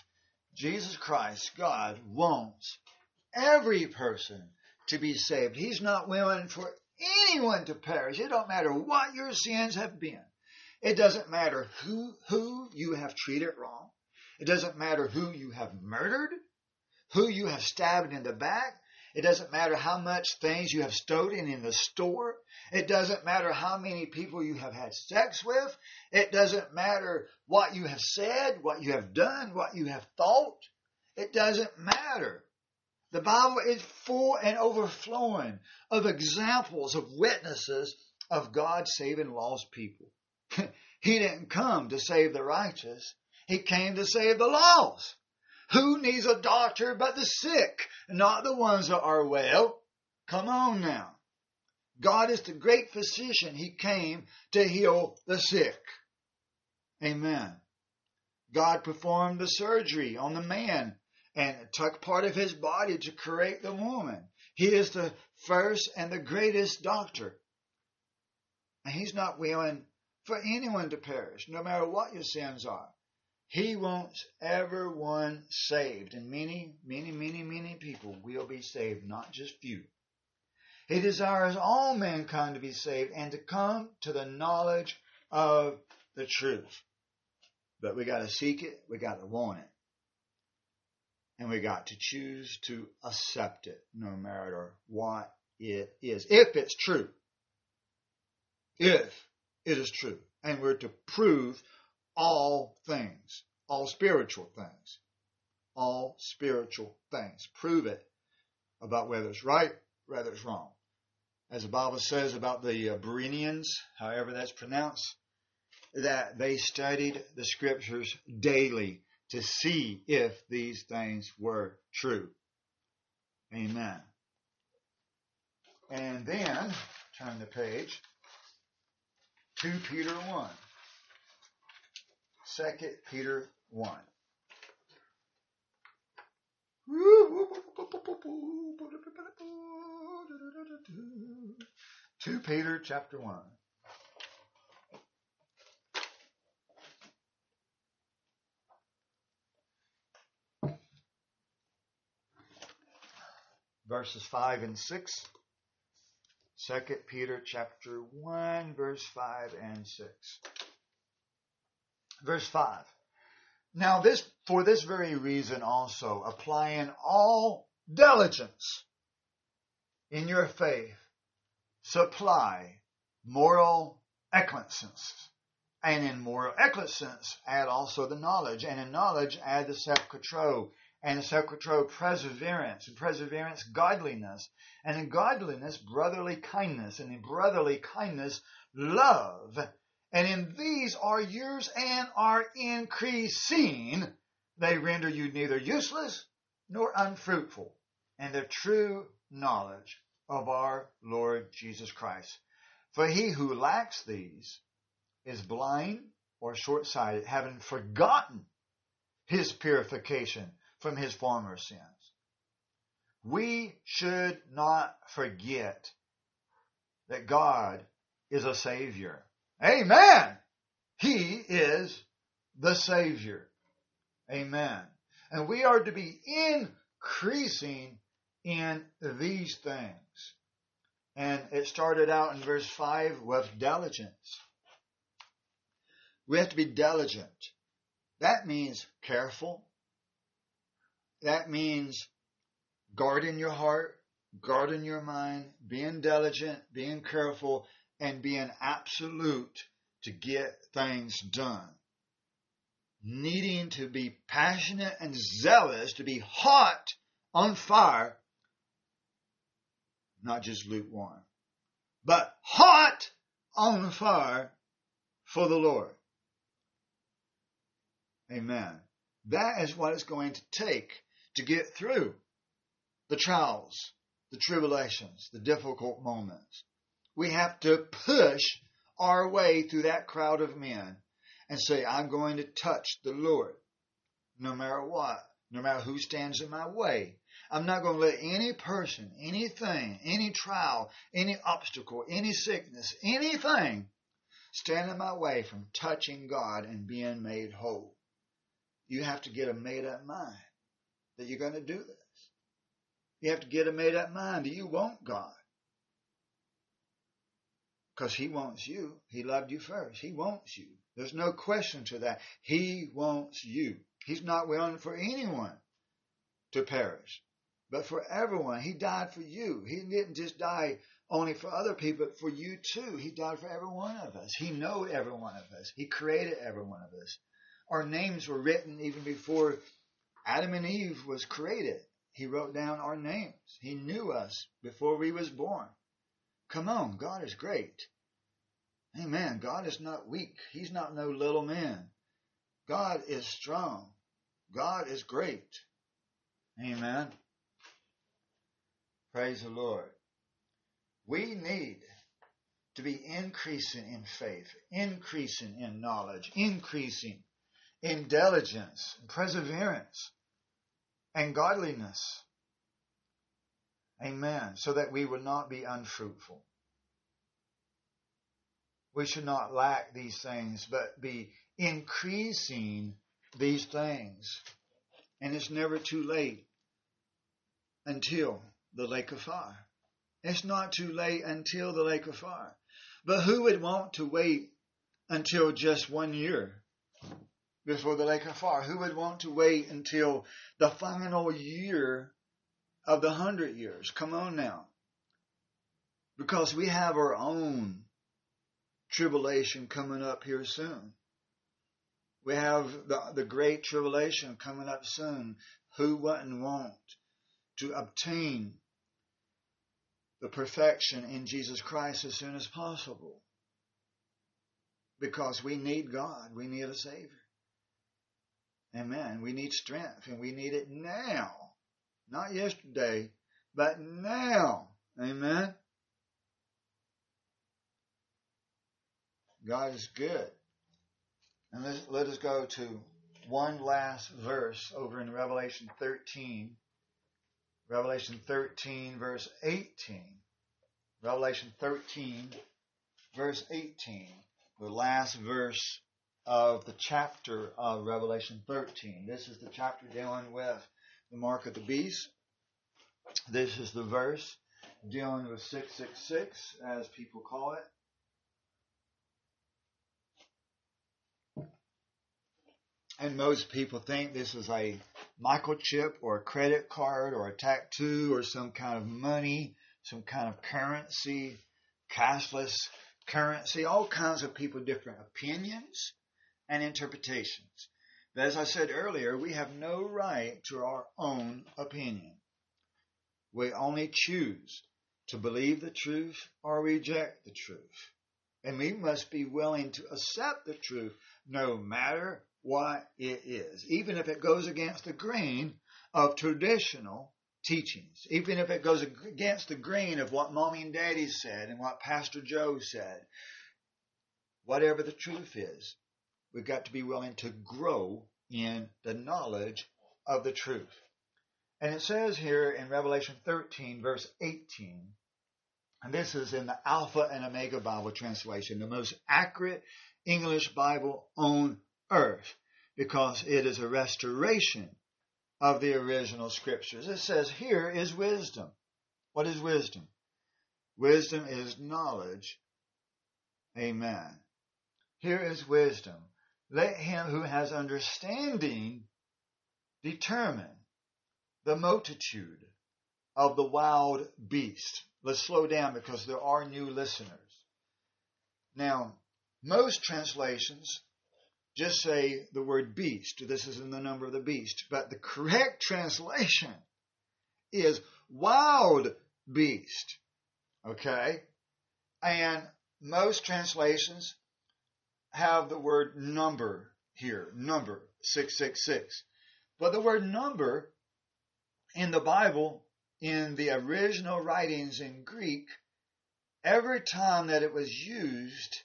Jesus Christ, God, wants every person to be saved. He's not willing for anyone to perish. It don't matter what your sins have been. It doesn't matter who, who you have treated wrong. It doesn't matter who you have murdered, who you have stabbed in the back. It doesn't matter how much things you have stolen in the store. It doesn't matter how many people you have had sex with. It doesn't matter what you have said, what you have done, what you have thought. It doesn't matter. The Bible is full and overflowing of examples of witnesses of God saving lost people. he didn't come to save the righteous. He came to save the lost. Who needs a doctor but the sick, not the ones that are well? Come on now. God is the great physician. He came to heal the sick. Amen. God performed the surgery on the man and took part of his body to create the woman. He is the first and the greatest doctor. And he's not willing for anyone to perish, no matter what your sins are. He wants everyone saved, and many, many, many, many people will be saved, not just few. He desires all mankind to be saved and to come to the knowledge of the truth. But we got to seek it, we got to want it and we got to choose to accept it no matter what it is. If it's true. If it is true. And we're to prove all things, all spiritual things, all spiritual things. Prove it about whether it's right, whether it's wrong. As the Bible says about the uh, Bereans, however that's pronounced, that they studied the scriptures daily to see if these things were true. Amen. And then, turn the page, to Peter 1. 2 Peter 1. 2 Peter chapter 1. verses 5 and 6. 2 Peter chapter 1 verse 5 and 6. Verse 5. Now this, for this very reason also, applying all diligence in your faith, supply moral excellences. And in moral excellence, add also the knowledge. And in knowledge, add the self-control and the self-control perseverance, and perseverance godliness, and in godliness brotherly kindness, and in brotherly kindness love. And in these are yours and are increasing. They render you neither useless nor unfruitful And the true knowledge of our Lord Jesus Christ. For he who lacks these is blind or short-sighted, having forgotten his purification from his former sins. we should not forget that God is a Savior. Amen. He is the Savior. Amen. And we are to be increasing in these things. And it started out in verse 5 with diligence. We have to be diligent. That means careful. That means guarding your heart, guarding your mind, being diligent, being careful, and being absolute to get things done. Needing to be passionate and zealous, to be hot on fire, not just lukewarm, but hot on fire for the Lord. Amen. That is what it's going to take to get through the trials, the tribulations, the difficult moments. We have to push our way through that crowd of men and say, I'm going to touch the Lord no matter what, no matter who stands in my way. I'm not going to let any person, anything, any trial, any obstacle, any sickness, anything stand in my way from touching God and being made whole. You have to get a made up mind that you're going to do this. You have to get a made up mind that you want God. Because He wants you. He loved you first. He wants you. There's no question to that. He wants you. He's not willing for anyone to perish, but for everyone. He died for you. He didn't just die only for other people, but for you too. He died for every one of us. He knows every one of us. He created every one of us. Our names were written even before Adam and Eve was created. He wrote down our names. He knew us before we was born. Come on, God is great. Amen. God is not weak. He's not no little man. God is strong. God is great. Amen. Praise the Lord. We need to be increasing in faith, increasing in knowledge, increasing in diligence, perseverance, and godliness. Amen. So that we will not be unfruitful. We should not lack these things, but be increasing these things. And it's never too late until the lake of fire. It's not too late until the lake of fire. But who would want to wait until just one year before the lake of fire? Who would want to wait until the final year of the hundred years? Come on now. Because we have our own tribulation coming up here soon. We have the, the great tribulation coming up soon. Who wouldn't want to obtain the perfection in Jesus Christ as soon as possible? Because we need God. We need a Savior. Amen. We need strength and we need it now. Not yesterday, but now. Amen. God is good. And let's, let us go to one last verse over in Revelation 13. Revelation 13, verse 18. Revelation 13, verse 18. The last verse of the chapter of Revelation 13. This is the chapter dealing with the mark of the beast. This is the verse dealing with 666, as people call it. And most people think this is a microchip or a credit card or a tattoo or some kind of money, some kind of currency, cashless currency. All kinds of people, different opinions and interpretations. But as I said earlier, we have no right to our own opinion. We only choose to believe the truth or reject the truth. And we must be willing to accept the truth no matter what it is, even if it goes against the grain of traditional teachings, even if it goes against the grain of what mommy and daddy said and what Pastor Joe said. Whatever the truth is, we've got to be willing to grow in the knowledge of the truth. And it says here in Revelation 13, verse 18, and this is in the Alpha and Omega Bible translation, the most accurate English Bible on earth, because it is a restoration of the original scriptures. It says, Here is wisdom. What is wisdom? Wisdom is knowledge. Amen. Here is wisdom. Let him who has understanding determine the multitude of the wild beast. Let's slow down because there are new listeners. Now, most translations just say the word beast. This is in the number of the beast. But the correct translation is wild beast. Okay? And most translations have the word number here, number 666. But the word number in the Bible, in the original writings in Greek, every time that it was used,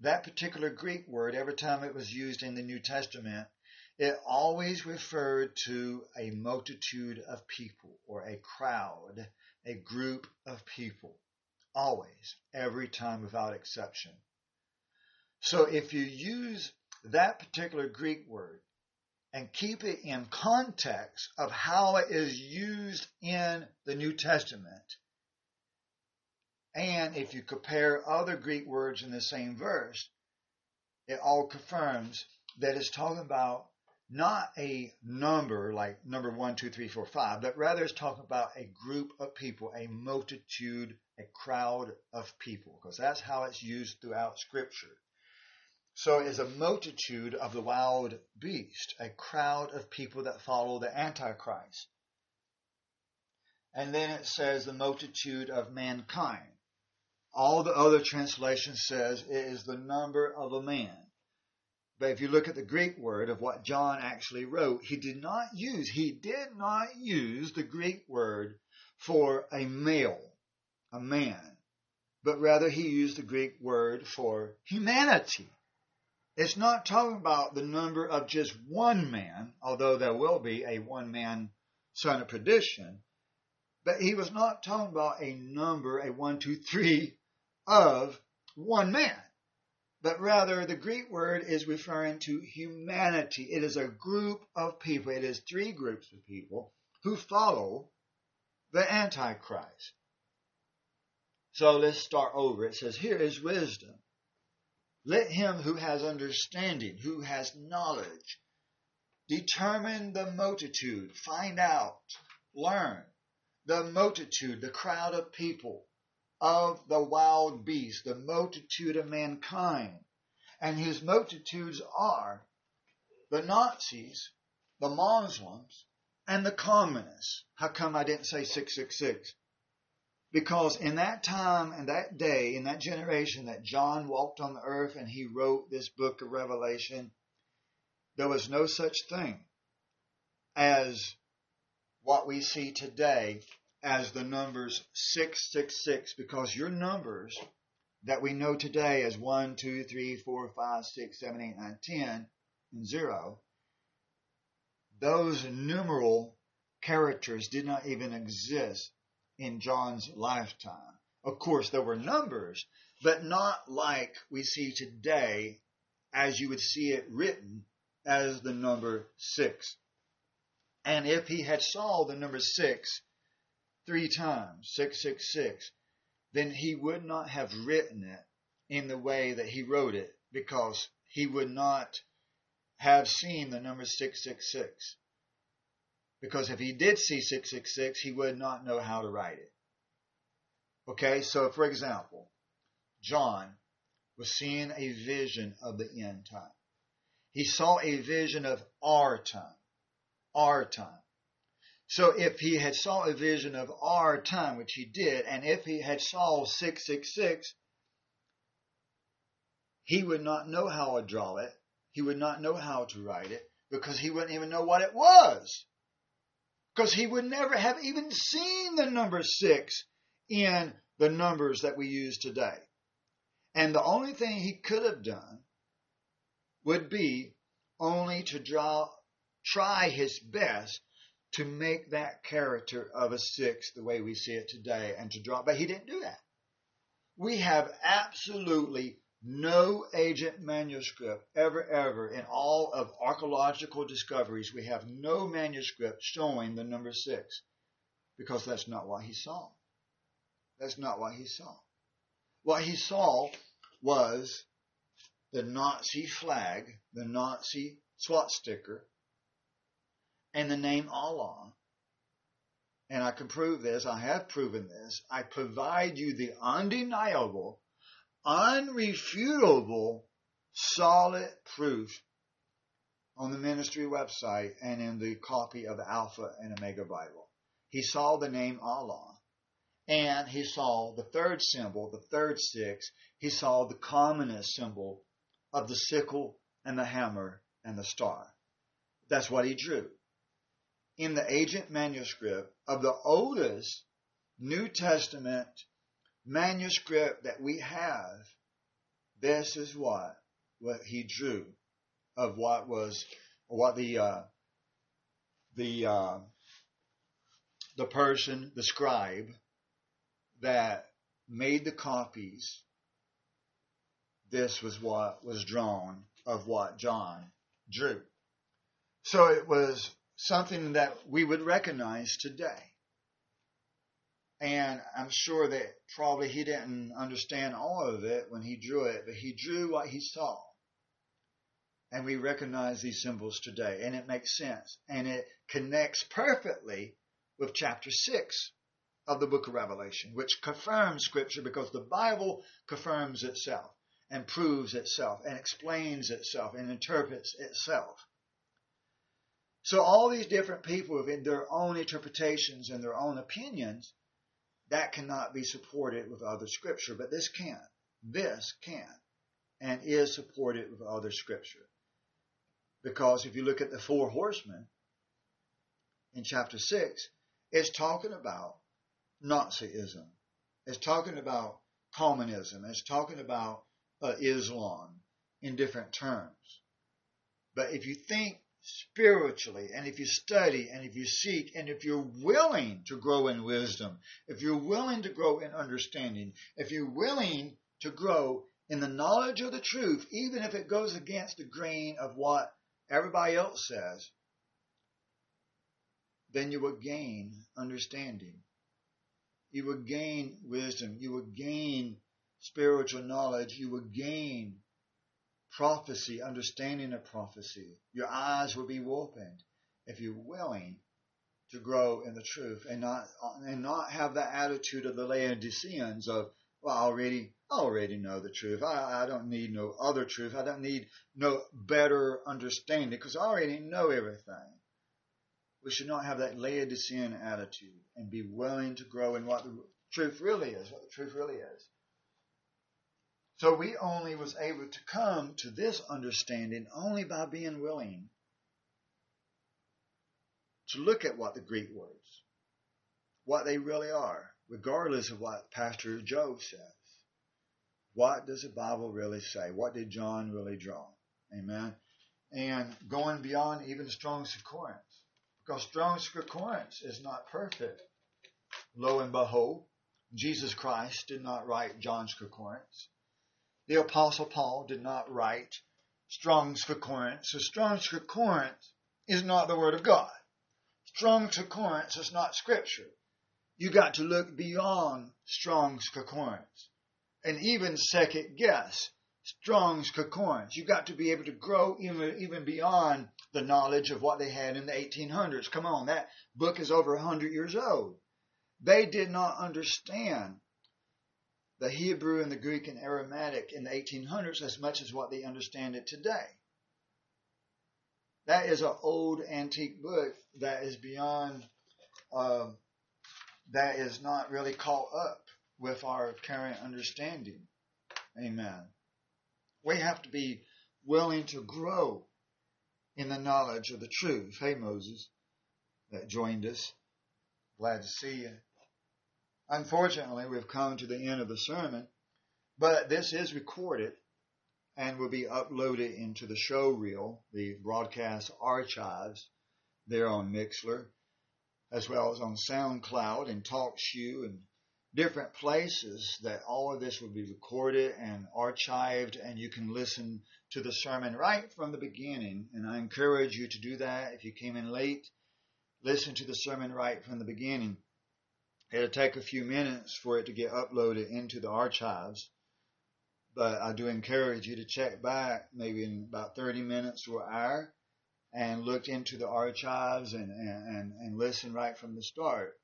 that particular Greek word, every time it was used in the New Testament, it always referred to a multitude of people or a crowd, a group of people. Always, every time without exception. So if you use that particular Greek word and keep it in context of how it is used in the New Testament. And if you compare other Greek words in the same verse, it all confirms that it's talking about not a number like number one, two, three, four, five, but rather it's talking about a group of people, a multitude, a crowd of people, because that's how it's used throughout Scripture. So it is a multitude of the wild beast, a crowd of people that follow the Antichrist. And then it says the multitude of mankind. All the other translations says it is the number of a man. But if you look at the Greek word of what John actually wrote, he did not use, he did not use the Greek word for a male, a man, but rather he used the Greek word for humanity. It's not talking about the number of just one man, although there will be a one man son of perdition. But he was not talking about a number, a one, two, three of one man. But rather, the Greek word is referring to humanity. It is a group of people. It is three groups of people who follow the Antichrist. So let's start over. It says, Here is wisdom. Let him who has understanding, who has knowledge, determine the multitude, find out, learn the multitude, the crowd of people of the wild beast, the multitude of mankind. And his multitudes are the Nazis, the Muslims, and the communists. How come I didn't say 666? Because in that time and that day, in that generation that John walked on the earth and he wrote this book of Revelation, there was no such thing as what we see today as the numbers 666 because your numbers that we know today as 1, 2, 3, 4, 5, 6, 7, 8, 9, 10, and 0, those numeral characters did not even exist in John's lifetime. Of course, there were numbers, but not like we see today as you would see it written as the number six. And if he had saw the number six three times, 666, then he would not have written it in the way that he wrote it because he would not have seen the number 666. Because if he did see 666, he would not know how to write it. Okay, so for example, John was seeing a vision of the end time. He saw a vision of our time. Our time. So if he had saw a vision of our time, which he did, and if he had saw 666, he would not know how to draw it. He would not know how to write it because he wouldn't even know what it was because he would never have even seen the number six in the numbers that we use today. And the only thing he could have done would be only to draw, try his best to make that character of a six the way we see it today and to draw, but he didn't do that. We have absolutely no agent manuscript ever, ever in all of archaeological discoveries. We have no manuscript showing the number six because that's not what he saw. That's not what he saw. What he saw was the Nazi flag, the Nazi swastika, and the name Allah. And I can prove this, I have proven this. I provide you the undeniable, unrefutable, solid proof on the ministry website and in the copy of Alpha and Omega Bible. He saw the name Allah. And he saw the third symbol, the third six. He saw the commonest symbol of the sickle and the hammer and the star. That's what he drew. In the ancient manuscript of the oldest New Testament manuscript that we have, this is what what he drew of what was what the uh, the uh, the person, the scribe that made the copies. This was what was drawn of what John drew. So it was something that we would recognize today. And I'm sure that probably he didn't understand all of it when he drew it, but he drew what he saw. And we recognize these symbols today, and it makes sense. And it connects perfectly with chapter 6 of the book of Revelation, which confirms Scripture because the Bible confirms itself and proves itself and explains itself and interprets itself. So all these different people have their own interpretations and their own opinions. That cannot be supported with other scripture, but this can. This can and is supported with other scripture. Because if you look at the four horsemen in chapter 6, it's talking about Nazism. It's talking about communism. It's talking about uh, Islam in different terms. But if you think spiritually and if you study and if you seek and if you're willing to grow in wisdom, if you're willing to grow in understanding, if you're willing to grow in the knowledge of the truth, even if it goes against the grain of what everybody else says, then you will gain understanding. You will gain wisdom. You will gain spiritual knowledge. You will gain prophecy, understanding of prophecy. Your eyes will be opened if you're willing to grow in the truth and not and not have that attitude of the Laodiceans of well, I already I already know the truth. I, I don't need no other truth. I don't need no better understanding because I already know everything. We should not have that Laodicean attitude and be willing to grow in what the truth really is, what the truth really is. So we only was able to come to this understanding only by being willing to look at what the Greek words, what they really are, regardless of what Pastor Joe says. What does the Bible really say? What did John really draw? Amen. And going beyond even Strong's Concordance, because Strong's Concordance is not perfect. Lo and behold, Jesus Christ did not write John's Concordance the Apostle Paul did not write Strong's Concordance. So Strong's Concordance is not the Word of God. Strong's Concordance is not Scripture. You got to look beyond Strong's Concordance and even second guess Strong's Concordance. You got to be able to grow even, even beyond the knowledge of what they had in the 1800s. Come on, that book is over 100 years old. They did not understand the Hebrew and the Greek and Aramaic in the 1800s as much as what they understand it today. That is an old antique book that is beyond, uh, that is not really caught up with our current understanding. Amen. We have to be willing to grow in the knowledge of the truth. Hey, Moses, that joined us. Glad to see you. Unfortunately, we've come to the end of the sermon, but this is recorded and will be uploaded into the show reel, the broadcast archives there on Mixlr, as well as on SoundCloud and TalkShoe and different places that all of this will be recorded and archived and you can listen to the sermon right from the beginning. And I encourage you to do that. If you came in late, listen to the sermon right from the beginning. It'll take a few minutes for it to get uploaded into the archives. But I do encourage you to check back maybe in about 30 minutes or an hour and look into the archives and, and, and listen right from the start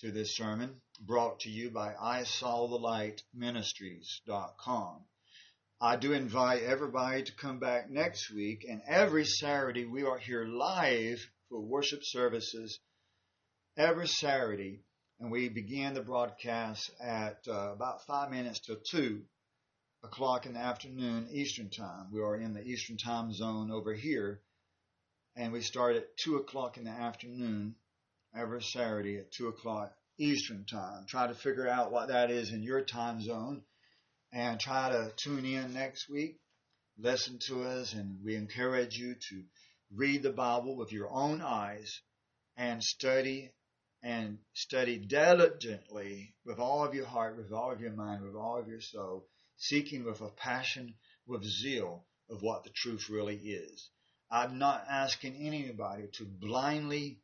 to this sermon brought to you by I Saw the Light Ministries.com. I do invite everybody to come back next week and every Saturday we are here live for worship services every Saturday and we begin the broadcast at uh, about five minutes to two o'clock in the afternoon Eastern time. We are in the Eastern time zone over here and we start at two o'clock in the afternoon every Saturday at 2 o'clock Eastern Time. Try to figure out what that is in your time zone and try to tune in next week. Listen to us, and we encourage you to read the Bible with your own eyes and study and study diligently with all of your heart, with all of your mind, with all of your soul, seeking with a passion, with zeal of what the truth really is. I'm not asking anybody to blindly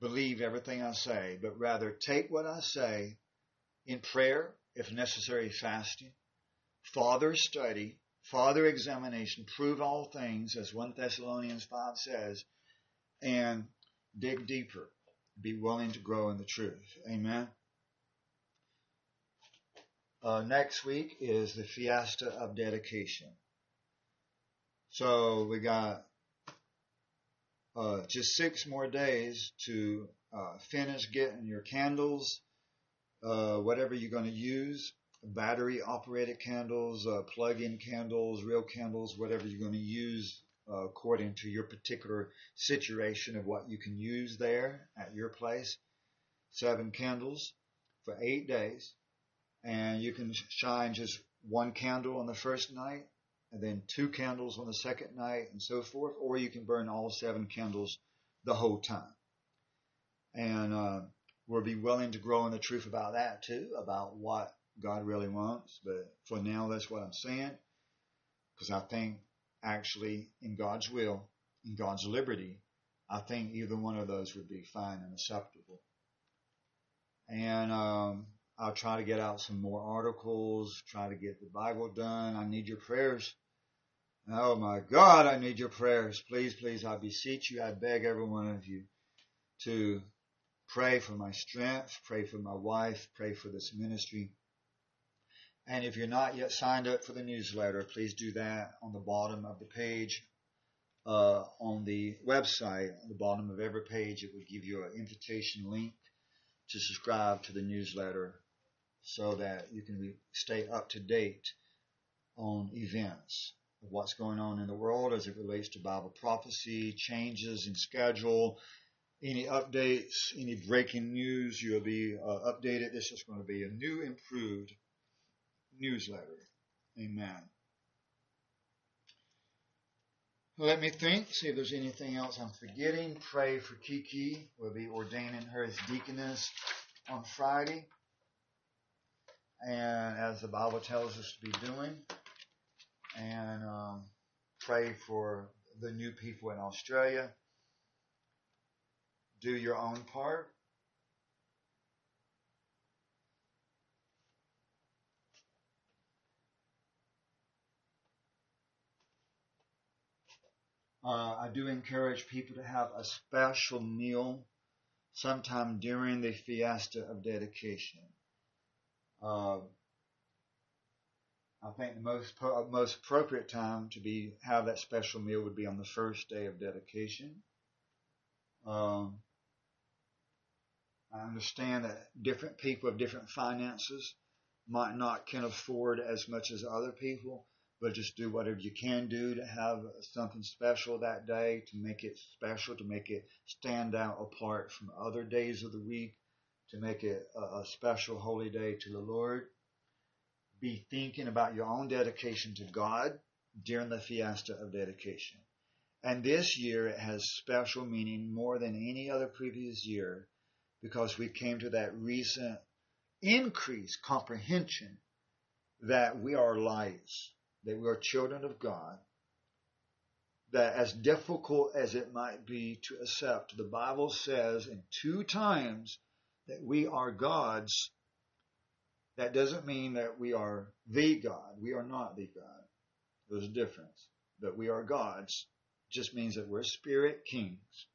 believe everything I say, but rather take what I say in prayer, if necessary, fasting, father study, father examination, prove all things, as 1 Thessalonians 5 says, and dig deeper. Be willing to grow in the truth. Amen. Uh, next week is the Fiesta of Dedication. So we got uh, just six more days to uh, finish getting your candles, uh, whatever you're going to use, battery operated candles, uh, plug-in candles, real candles, whatever you're going to use uh, according to your particular situation of what you can use there at your place. Seven candles for eight days. And you can shine just one candle on the first night and then two candles on the second night and so forth, or you can burn all seven candles the whole time. And uh, we'll be willing to grow in the truth about that too, about what God really wants. But for now, that's what I'm saying, because I think actually in God's will, in God's liberty, I think either one of those would be fine and acceptable. And um, I'll try to get out some more articles, try to get the Bible done. I need your prayers. Oh my God, I need your prayers. Please, please, I beseech you, I beg every one of you to pray for my strength, pray for my wife, pray for this ministry. And if you're not yet signed up for the newsletter, please do that on the bottom of the page. Uh, on the website, on the bottom of every page, it will give you an invitation link to subscribe to the newsletter so that you can stay up to date on events what's going on in the world as it relates to Bible prophecy, changes in schedule, any updates, any breaking news, you'll be uh, updated. This is going to be a new, improved newsletter. Amen. Let me think, see if there's anything else I'm forgetting. Pray for Kiki. We'll be ordaining her as deaconess on Friday and as the Bible tells us to be doing, and um, pray for the new people in Australia. Do your own part. Uh, I do encourage people to have a special meal sometime during the fiesta of dedication. Uh, I think the most most appropriate time to be have that special meal would be on the first day of dedication. Um, I understand that different people of different finances, might not can afford as much as other people, but just do whatever you can do to have something special that day, to make it special, to make it stand out apart from other days of the week to make it a, special holy day to the Lord. Be thinking about your own dedication to God during the fiesta of dedication. And this year it has special meaning more than any other previous year because we came to that recent increased comprehension that we are lights, that we are children of God, that as difficult as it might be to accept, the Bible says in two times that we are God's. That doesn't mean that we are the God. We are not the God. There's a difference. But we are God's just means that we're spirit kings,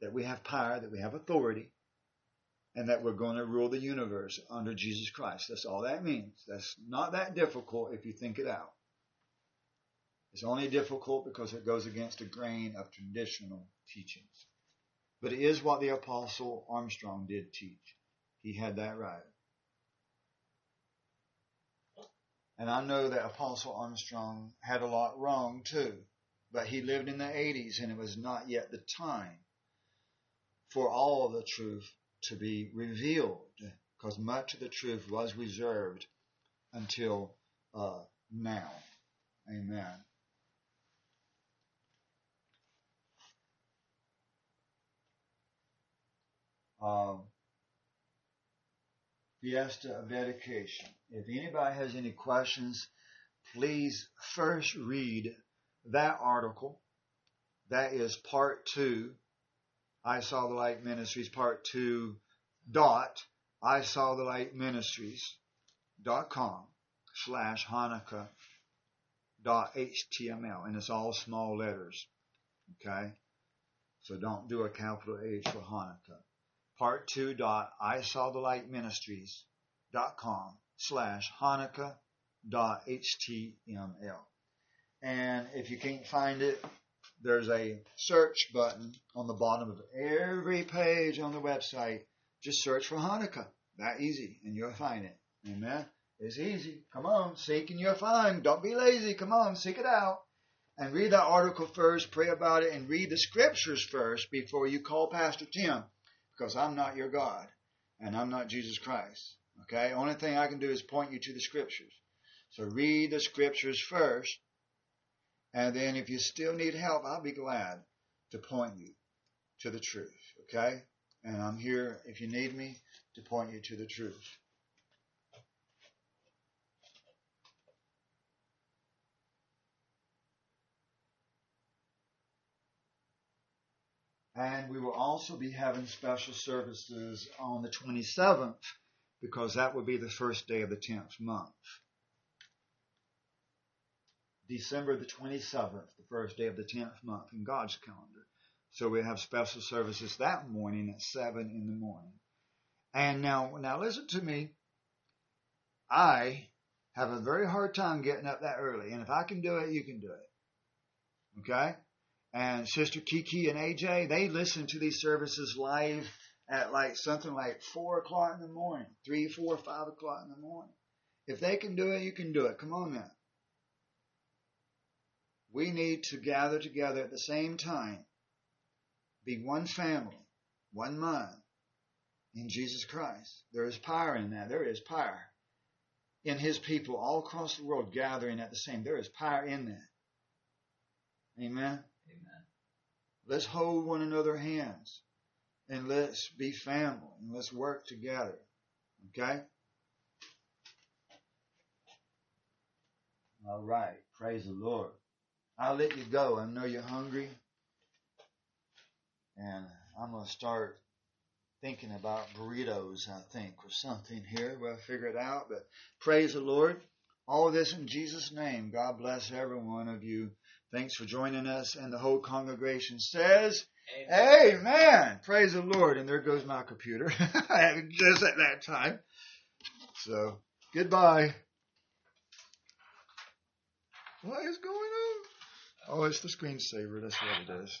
that we have power, that we have authority, and that we're going to rule the universe under Jesus Christ. That's all that means. That's not that difficult if you think it out. It's only difficult because it goes against the grain of traditional teachings. But it is what the Apostle Armstrong did teach. He had that right. And I know that Apostle Armstrong had a lot wrong too. But he lived in the 80s and it was not yet the time for all the truth to be revealed because much of the truth was reserved until uh, now. Amen. Fiesta of dedication. If anybody has any questions, please first read that article. That is part two. I saw the light ministries part two dot I saw the light ministries dot com slash Hanukkah dot html and it's all small letters. Okay. So don't do a capital H for Hanukkah part two dot I saw the light ministries dot com slash Hanukkah dot html. And if you can't find it, there's a search button on the bottom of every page on the website. Just search for Hanukkah. That easy, and you'll find it. Amen. It's easy. Come on, seek and you'll find. Don't be lazy. Come on, seek it out. And read that article first, pray about it, and read the scriptures first before you call Pastor Tim because I'm not your God and I'm not Jesus Christ. Okay? Only thing I can do is point you to the scriptures. So read the scriptures first, and then if you still need help, I'll be glad to point you to the truth. Okay? And I'm here if you need me to point you to the truth. And we will also be having special services on the 27th because that will be the first day of the 10th month. December the 27th, the first day of the 10th month in God's calendar. So we have special services that morning at 7 in the morning. And now, now listen to me. I have a very hard time getting up that early. And if I can do it, you can do it. Okay? And Sister Kiki and AJ, they listen to these services live at like something like four o'clock in the morning, three, four, five o'clock in the morning. If they can do it, you can do it. Come on now. We need to gather together at the same time, be one family, one mind in Jesus Christ. There is power in that. There is power in His people all across the world gathering at the same. There is power in that. Amen. Let's hold one another hands and let's be family and let's work together. Okay? All right. Praise the Lord. I'll let you go. I know you're hungry. And I'm going to start thinking about burritos, I think, or something here. We'll figure it out. But praise the Lord. All this in Jesus' name. God bless every one of you. Thanks for joining us. And the whole congregation says, Amen. Amen. Praise the Lord. And there goes my computer. just at that time. So, goodbye. What is going on? Oh, it's the screensaver. That's what it is.